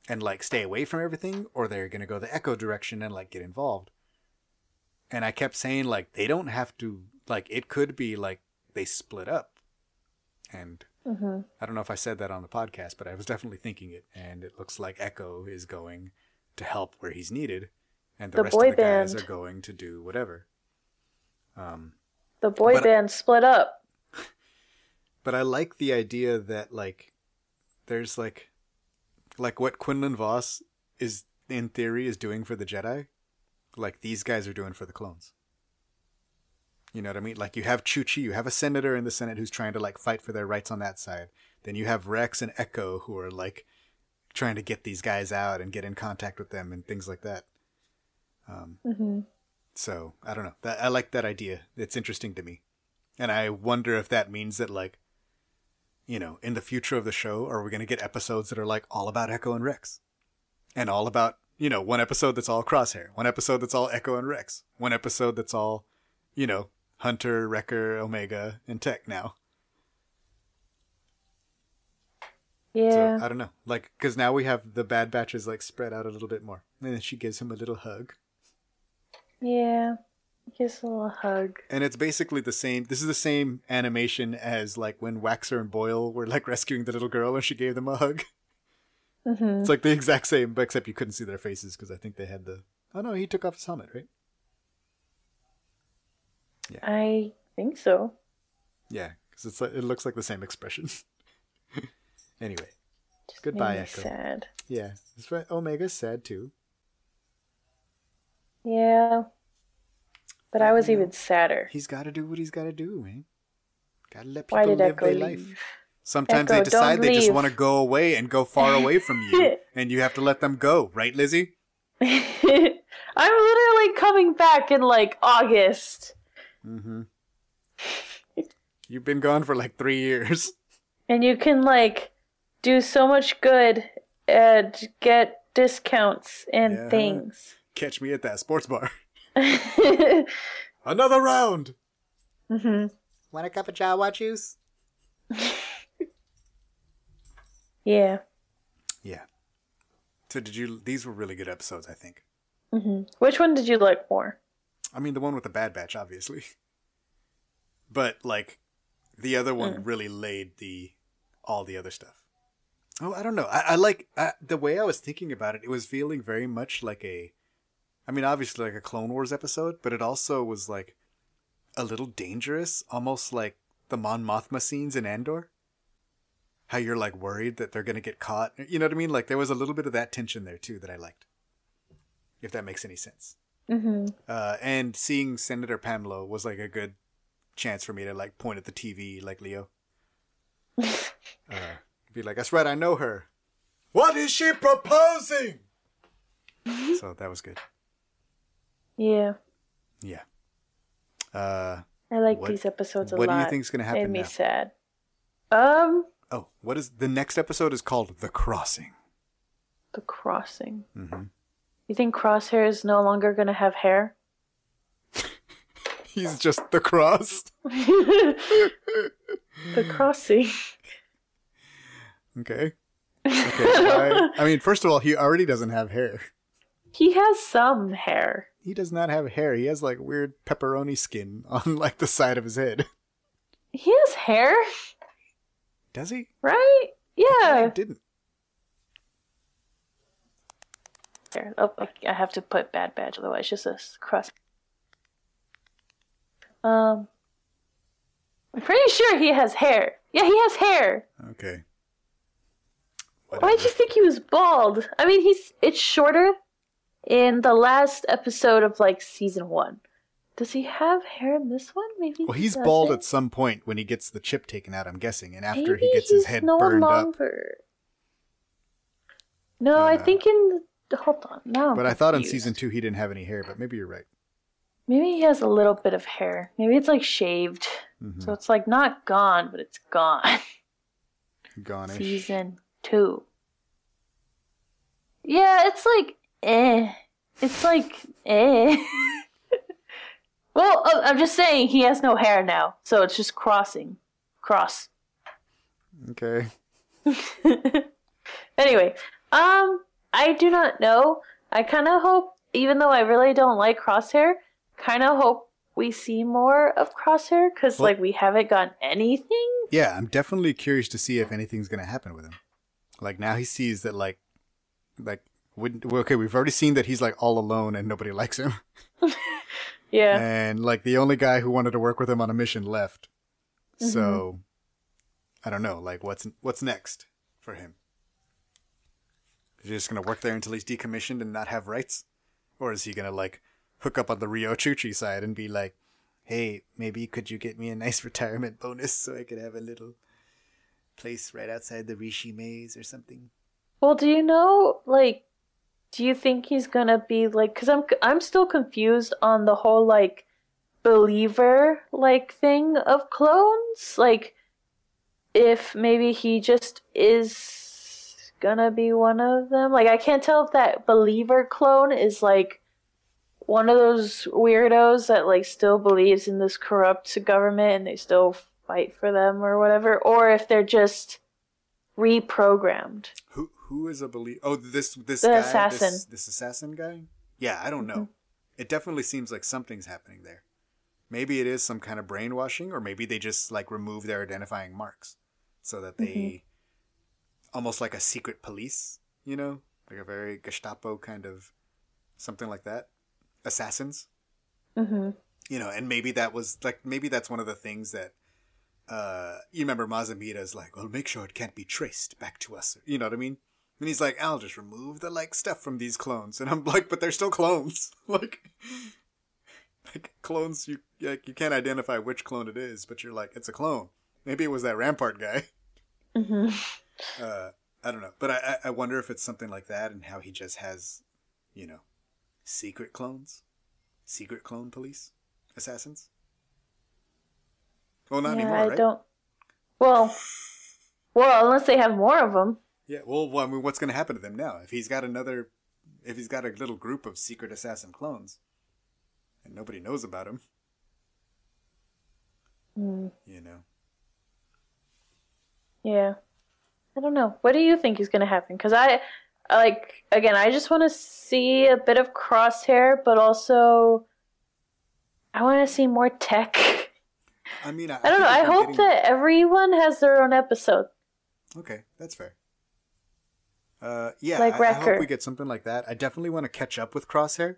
and like stay away from everything, or they're going to go the echo direction and like get involved? And I kept saying, like, they don't have to, like, it could be like they split up. And hmm I don't know if I said that on the podcast, but I was definitely thinking it, and it looks like Echo is going to help where he's needed, and the, The rest of the guys are going to do whatever. Um, The boy band split up. but I like the idea that like there's like like what Quinlan Vos is in theory is doing for the Jedi, like these guys are doing for the clones. You know what I mean? Like you have Chuchi, you have a senator in the Senate who's trying to like fight for their rights on that side. Then you have Rex and Echo who are like trying to get these guys out and get in contact with them and things like that. Um, hmm so I don't know. That I like that idea. It's interesting to me, and I wonder if that means that like, you know, in the future of the show, are we going to get episodes that are like all about Echo and Rex, and all about you know one episode that's all Crosshair, one episode that's all Echo and Rex, one episode that's all, you know, Hunter, Wrecker, Omega, and Tech now. Yeah. So I don't know, like, because now we have the Bad Batches like spread out a little bit more, and then she gives him a little hug. yeah. Gives a little hug. And it's basically the same. This is the same animation as like when Waxer and Boil were like rescuing the little girl and she gave them a hug. hmm It's like the exact same, but except you couldn't see their faces because I think they had the. Oh no, he took off his helmet, right? Yeah. I think so. Yeah, because it's like, it looks like the same expression. anyway, Just Goodbye, Echo. Sad. yeah. Omega's sad too. Yeah. But I was You know, even sadder. He's got to do what he's got to do, man. Got to let people Why did live Echo their leave? life. Sometimes they decide they just want to go away and go far away from you, and you have to let them go, right, Lizzie? I'm literally coming back in like August. Mm-hmm. You've been gone for like three years. And you can like do so much good and get discounts and Yeah. things. Catch me at that sports bar. Another round. Mm-hmm. Want a cup of Jawa juice? Yeah. Yeah. So did you? These were really good episodes, I think. hmm Which one did you like more? I mean, the one with the Bad Batch, obviously, but like the other one Mm. really laid the all the other stuff. Oh, I don't know. I, I like I, the way I was thinking about it. It was feeling very much like a, I mean, obviously like a Clone Wars episode, but it also was like a little dangerous, almost like the Mon Mothma scenes in Andor. how you're like worried that they're gonna get caught. You know what I mean? Like there was a little bit of that tension there too that I liked. If that makes any sense. Mm-hmm. Uh, and seeing Senator Pamlo was like a good chance for me to like point at the TV like Leo. uh, be like, that's right, I know her. What is she proposing? so that was good. Yeah. Yeah. Uh, I like What- these episodes a lot. what do you think's gonna happen? Made happen me now? sad. Um, oh, what is the next episode is called The Crossing. the crossing. Mm-hmm. You think Crosshair is no longer gonna have hair? He's just the cross. the crossing. Okay. Okay. I, I mean, first of all, he already doesn't have hair. He has some hair. He does not have hair. He has like weird pepperoni skin on like the side of his head. He has hair, Does he? right? Yeah. didn't. Hair. Oh, I have to put Bad Batch, otherwise it's just a cross. Um, I'm pretty sure he has hair. Yeah, he has hair. Okay. Why'd Whatever. you think he was bald? I mean, he's it's shorter in the last episode of like season one. Does he have hair in this one? Maybe. Well, he he's bald at some point when he gets the chip taken out. I'm guessing, and after Maybe he gets his head no burned up. longer. No, I Uh, think in hold on now. But I thought in season two he didn't have any hair. But maybe you're right. maybe he has a little bit of hair. Maybe it's like shaved, Mhm. so it's like not gone, but it's gone. Gone. season two. Yeah, it's like eh. It's like eh. well, uh, I'm just saying he has no hair now, so it's just crossing, cross. Okay. anyway, um, I do not know. I kind of hope, even though I really don't like Crosshair, kind of hope we see more of Crosshair because Well- like we haven't gotten anything. Yeah, I'm definitely curious to see if anything's gonna happen with him. Like now he sees that like, like wouldn't okay. We've already seen that he's like all alone and nobody likes him, Yeah. and like the only guy who wanted to work with him on a mission left. Mm-hmm. So, I don't know. Like, what's what's next for him? Is he just gonna work there until he's decommissioned and not have rights, or is he gonna like hook up on the Riyo Chuchi side and be like, "Hey, maybe could you get me a nice retirement bonus so I could have a little place right outside the Rishi maze or something?" Well, do you know, like, do you think he's gonna be like? Because I'm I'm still confused on the whole like believer like thing of clones. Like, if maybe he just is gonna be one of them. Like, I can't tell if that believer clone is like one of those weirdos that like still believes in this corrupt government and they still fight for them or whatever, or if they're just reprogrammed. Who who is a believer? Oh, this this The guy, assassin. This, this assassin guy. Yeah, I don't know. It definitely seems like something's happening there. Maybe it is some kind of brainwashing, or maybe they just like remove their identifying marks so that they almost like a secret police, you know, like a very Gestapo kind of something like that. Assassins, Mm-hmm. you know, and maybe that was like maybe that's one of the things that uh you remember Mas Amedda's like, well, make sure it can't be traced back to us. You know what I mean? And he's like, I'll just remove the like stuff from these clones, and I'm like, but they're still clones. like, like clones, you like you can't identify which clone it is, but you're like, it's a clone. Maybe it was that Rampart guy. Mm-hmm. Uh, I don't know, but I I- I wonder if it's something like that, and how he just has, you know, secret clones, secret clone police, assassins. Well, not yeah, anymore, I right? don't. Well, well, unless they have more of them. Yeah. Well, well, I mean, what's going to happen to them now if he's got another, if he's got a little group of secret assassin clones, and nobody knows about him? Hmm. You know. Yeah, I don't know. What do you think is going to happen? Because I, I like again, I just want to see a bit of Crosshair, but also I want to see more tech. I mean, I, I don't know. think I hope getting- that everyone has their own episode. Okay, that's fair. Uh, yeah, Like I, I hope we get something like that. I definitely want to catch up with Crosshair,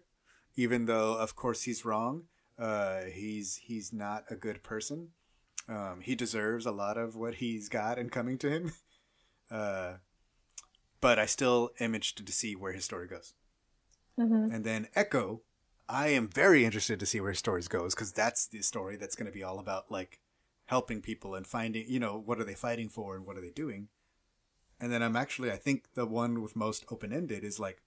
even though, of course, he's wrong. Uh, he's he's not a good person. Um, he deserves a lot of what he's got and coming to him. Uh, but I still am interested to see where his story goes. Mhm. And then Echo, I am very interested to see where his story goes because that's the story that's going to be all about like helping people and finding, you know, what are they fighting for and what are they doing. And then I'm actually, I think the one with most open ended is like,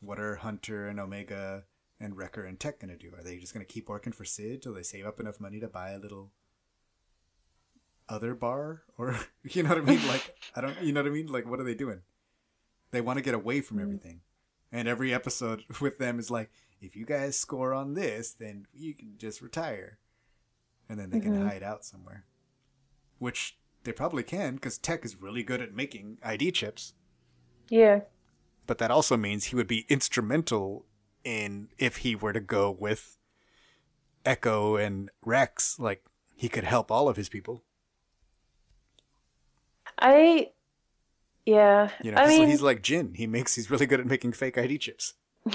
what are Hunter and Omega and Wrecker and Tech going to do? Are they just going to keep working for Cid till they save up enough money to buy a little other bar? Or, you know what I mean? Like, I don't, you know what I mean? Like, what are they doing? They want to get away from mm. everything. And every episode with them is like, if you guys score on this, then you can just retire. And then they can mm-hmm. hide out somewhere. Which they probably can, because Tech is really good at making ID chips. Yeah. But that also means he would be instrumental in if he were to go with Echo and Rex. Like, he could help all of his people. I. Yeah. You know, I he's, mean, he's like Jin. He makes, he's really good at making fake ID chips.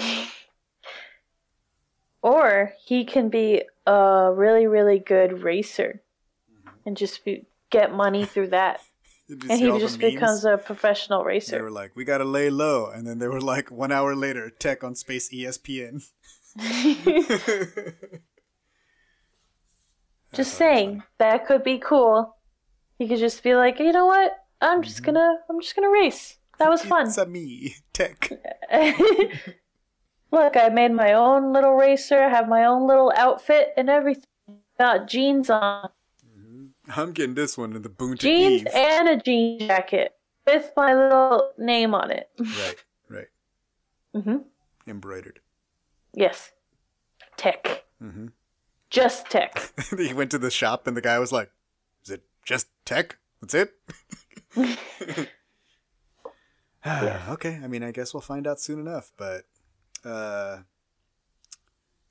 or he can be a really, really good racer and just be, get money through that. And he just becomes a professional racer. They were like, we gotta lay low. And then they were like, one hour later, tech on Space ESPN. just saying, that could be cool. He could just be like, you know what? I'm just Mm-hmm. gonna, I'm just gonna race. That was fun. It's a me, tech. Look, I made my own little racer. I have my own little outfit and everything. Got jeans on, I'm getting this one in the Boon jeans Eve. and a jean jacket with my little name on it. right, right. Mm-hmm. Embroidered. Yes, tech. Mm-hmm. Just tech. he went to the shop and the guy was like, is it just tech? That's it? Okay, I mean, I guess we'll find out soon enough, but uh,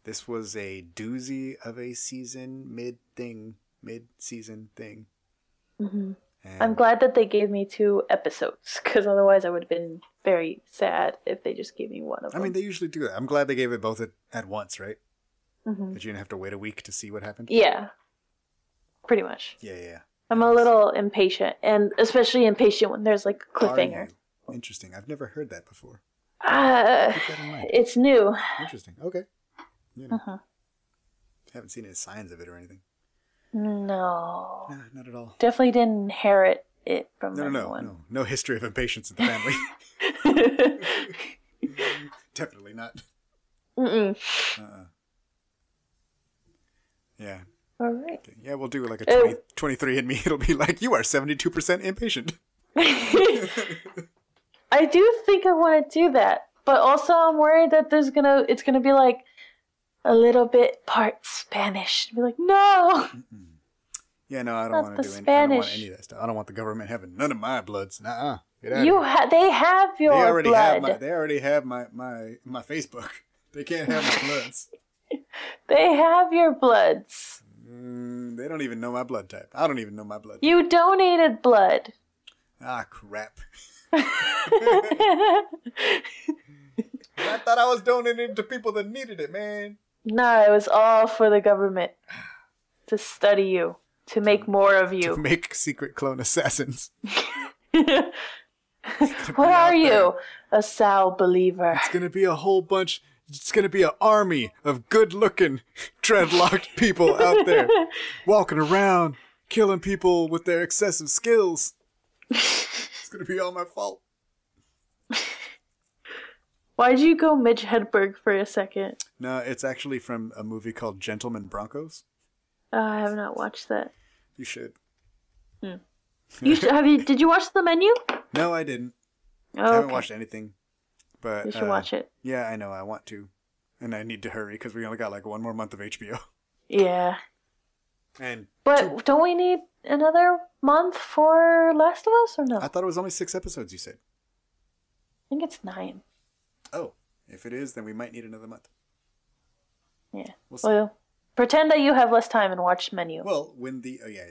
this was a doozy of a season mid thing, mid season thing. hmm And I'm glad that they gave me two episodes because otherwise I would have been very sad if they just gave me one of them. I mean, they usually do that. I'm glad they gave it both at, at once, right? Mhm. That you didn't have to wait a week to see what happened. Yeah, pretty much. Yeah, yeah. yeah. I'm a little impatient, and especially impatient when there's like a cliffhanger. Interesting. I've never heard that before. Uh, that it's new. Interesting. Okay. You know, Uh-huh. haven't seen any signs of it or anything. No, Nah, not at all. definitely didn't inherit it from No, no, no, anyone. no. No history of impatience in the family. Definitely not. Mm-mm. Uh-uh. Yeah. All right. Okay. Yeah, we'll do like a Oh. 20, 23 and me. It'll be like, you are 72% impatient. I do think I want to do that, but also I'm worried that there's gonna it's gonna be like a little bit part Spanish. And Be like, no. Yeah, no, I don't want to do any, I don't want any of that stuff. I don't want the government having none of my bloods. Out You ha- they have They your already blood. have my they already have my, my my Facebook. They can't have my bloods. They have your bloods. Mm, they don't even know my blood type. I don't even know my blood. You donated blood. Ah, crap. I thought I was donating to people that needed it, man. No, it was all for the government to study you, to make more of you, To make secret clone assassins. what are you? A Sal believer. It's gonna be a whole bunch. It's gonna be an army of good-looking, dreadlocked people out there, walking around, killing people with their excessive skills. It's gonna be all my fault. Why'd you go Mitch Hedberg for a second? No, it's actually from a movie called Gentleman Broncos. Uh, I have not watched that. You should. You should, have you? Did you watch the menu? No, I didn't. Oh, I haven't okay. watched anything. But You should uh, watch it. Yeah, I know. I want to, and I need to hurry because we only got like one more month of HBO. Yeah, And but don't we need another month for Last of Us or no? I thought it was only six episodes. You said. I think it's nine. Oh, if it is, then we might need another month. Yeah. We'll. Well, pretend that you have less time and watch menu. Well, when the oh yeah,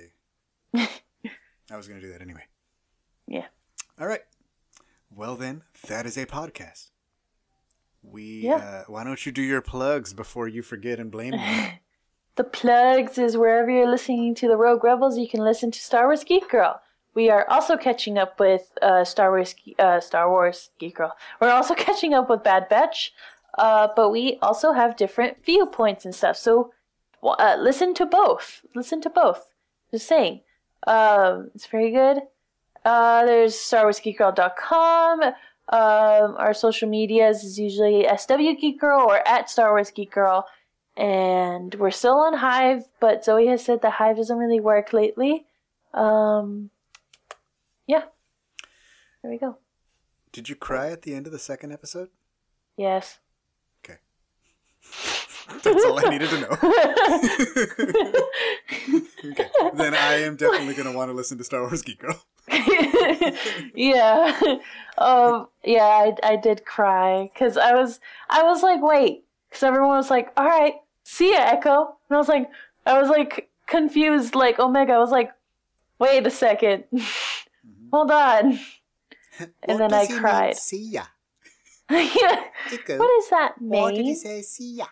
yeah. I was gonna do that anyway. yeah. All right. Well then, that is a podcast. We Yeah. uh, why don't you do your plugs before you forget and blame me? The plugs is wherever you're listening to the Rogue Rebels, you can listen to Star Wars Geek Girl, we are also catching up with uh, Star Wars, uh, Star Wars Geek Girl. We're also catching up with Bad Batch, uh, but we also have different viewpoints and stuff. So uh, listen to both. Listen to both. Just saying. Um, it's very good. Uh, there's StarWarsGeekGirl.com. Um, our social medias is usually SW Geek Girl or at Star Wars Geek Girl. And we're still on Hive, but Zoe has said the Hive doesn't really work lately. Um, yeah. There we go. Did you cry at the end of the second episode? Yes. That's all I needed to know. okay. Then I am definitely going to want to listen to Star Wars Geek Girl. yeah. Um, yeah, I, I did cry because I was, I was like, wait, because everyone was like, all right, see ya, Echo. And I was like, I was like confused, like Omega. I was like, wait a second. Hold on. And then I cried. See ya. Echo. What does that What did he say? See ya.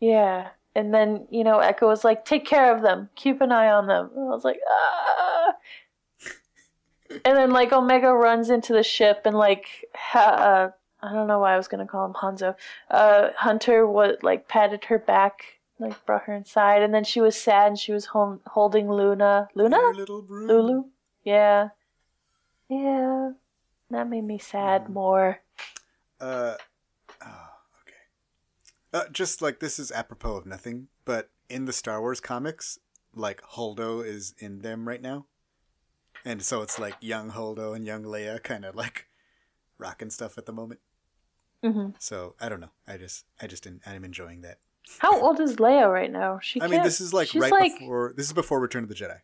Yeah. And then, you know, Echo was like, take care of them. Keep an eye on them. And I was like, ah. and then, like, Omega runs into the ship and, like, ha- uh, I don't know why I was going to call him Hanzo. Uh, Hunter, what, like, patted her back, like, brought her inside. And then she was sad and she was hol- holding Luna. Luna? Lulu? Yeah. Yeah. That made me sad more. Uh, oh, okay. Uh, just like this is apropos of nothing, but in the Star Wars comics, like Holdo is in them right now, and so it's like young Holdo and young Leia kind of like rocking stuff at the moment. hmm So I don't know. I just, I just, didn't, I'm enjoying that. How old is Leia right now? She I mean, this is like right like, before. This is before Return of the Jedi.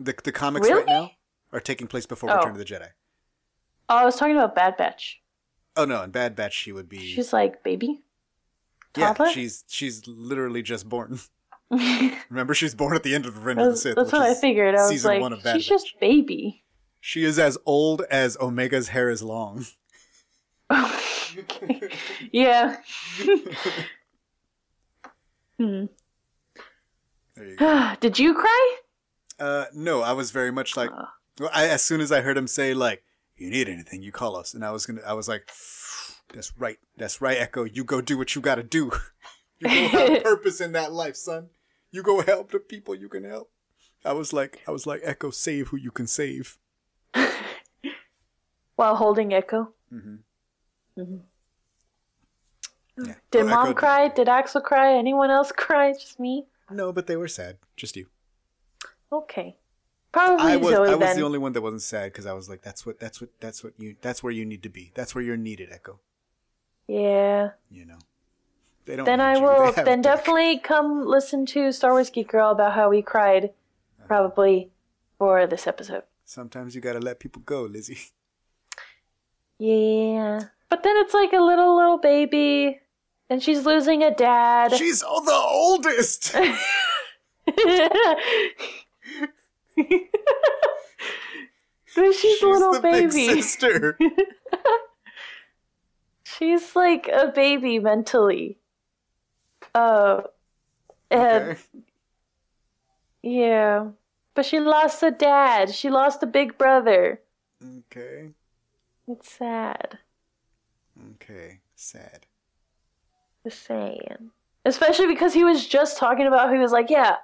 The the comics Really? right now are taking place before Oh. Return of the Jedi. Oh, I was talking about Bad Batch. Oh no, in Bad Batch she would be. She's like baby. yeah, she's she's literally just born. Remember, she's born at the end of Revenge of the Sith. that's what I figured. I was like, one of Bad she's Batch. just baby. She is as old as Omega's hair is long. yeah. hmm. You. Did you cry? Uh, no, I was very much like, well, I, as soon as I heard him say like, "You need anything, you call us," and I was gonna, I was like, "That's right, that's right, Echo. You go do what you gotta do. you go have purpose in that life, son. You go help the people you can help." I was like, I was like, Echo, save who you can save. While holding Echo. Mhm. Mhm. Yeah. Did Well, Mom Echo- cry? Did Axel cry? Anyone else cry? Just me? No, but they were sad. Just you. Okay. Probably I was, Zoe I was then. the only one that wasn't sad because I was like, that's what, that's what, that's what you, that's where you need to be. That's where you're needed, Echo. Yeah. You know. They don't. Then I you. Will. Then definitely come listen to Star Wars Geek Girl about how we cried, uh-huh. probably for this episode. Sometimes you gotta let people go, Lizzie. Yeah. But then it's like a little little baby, and she's losing a dad. She's the oldest. But she's, a little the big baby. sister. She's like a baby mentally. Uh, and Okay. yeah, but she lost a dad. She lost a big brother. Okay. It's sad. Okay. Sad. Just saying. Especially because he was just talking about he was like, yeah,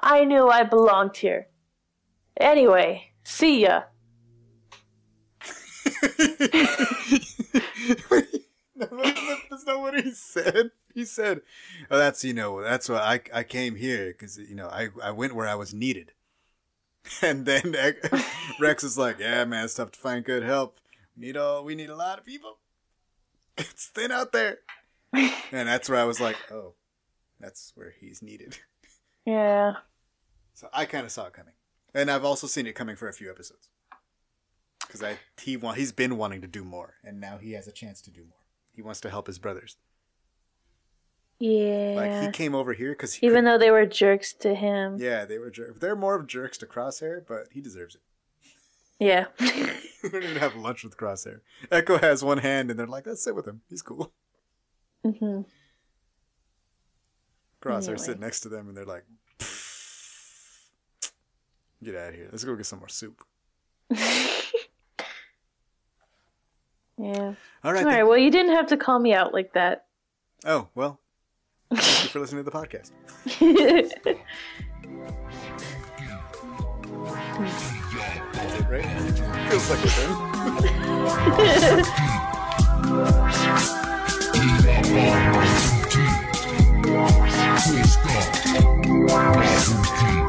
I knew I belonged here. Anyway, see ya. That's not what he said. He said, "Oh, that's you know, that's why I I came here because you know I I went where I was needed." And then Rex is like, "Yeah, man, it's tough to find good help. We need all we need a lot of people. It's thin out there." And that's where I was like, "Oh, that's where he's needed." Yeah. So I kind of saw it coming, and I've also seen it coming for a few episodes. Because I he want he's been wanting to do more, and now he has a chance to do more. He wants to help his brothers. Yeah. Like he came over here because he Even could- though they were jerks to him. yeah they were jer- they're more of jerks to Crosshair, but he deserves it. Yeah. we don't even have lunch with Crosshair. Echo has one hand, and they're like, "Let's sit with him. He's cool." Mm-hmm. Crosshair Anyway. sit next to them, and they're like, Get out of here. Let's go get some more soup. Yeah. All right. All right. Well, you didn't have to call me out like that. Oh well. Thank you for listening to the podcast. Right? Feels like we're done.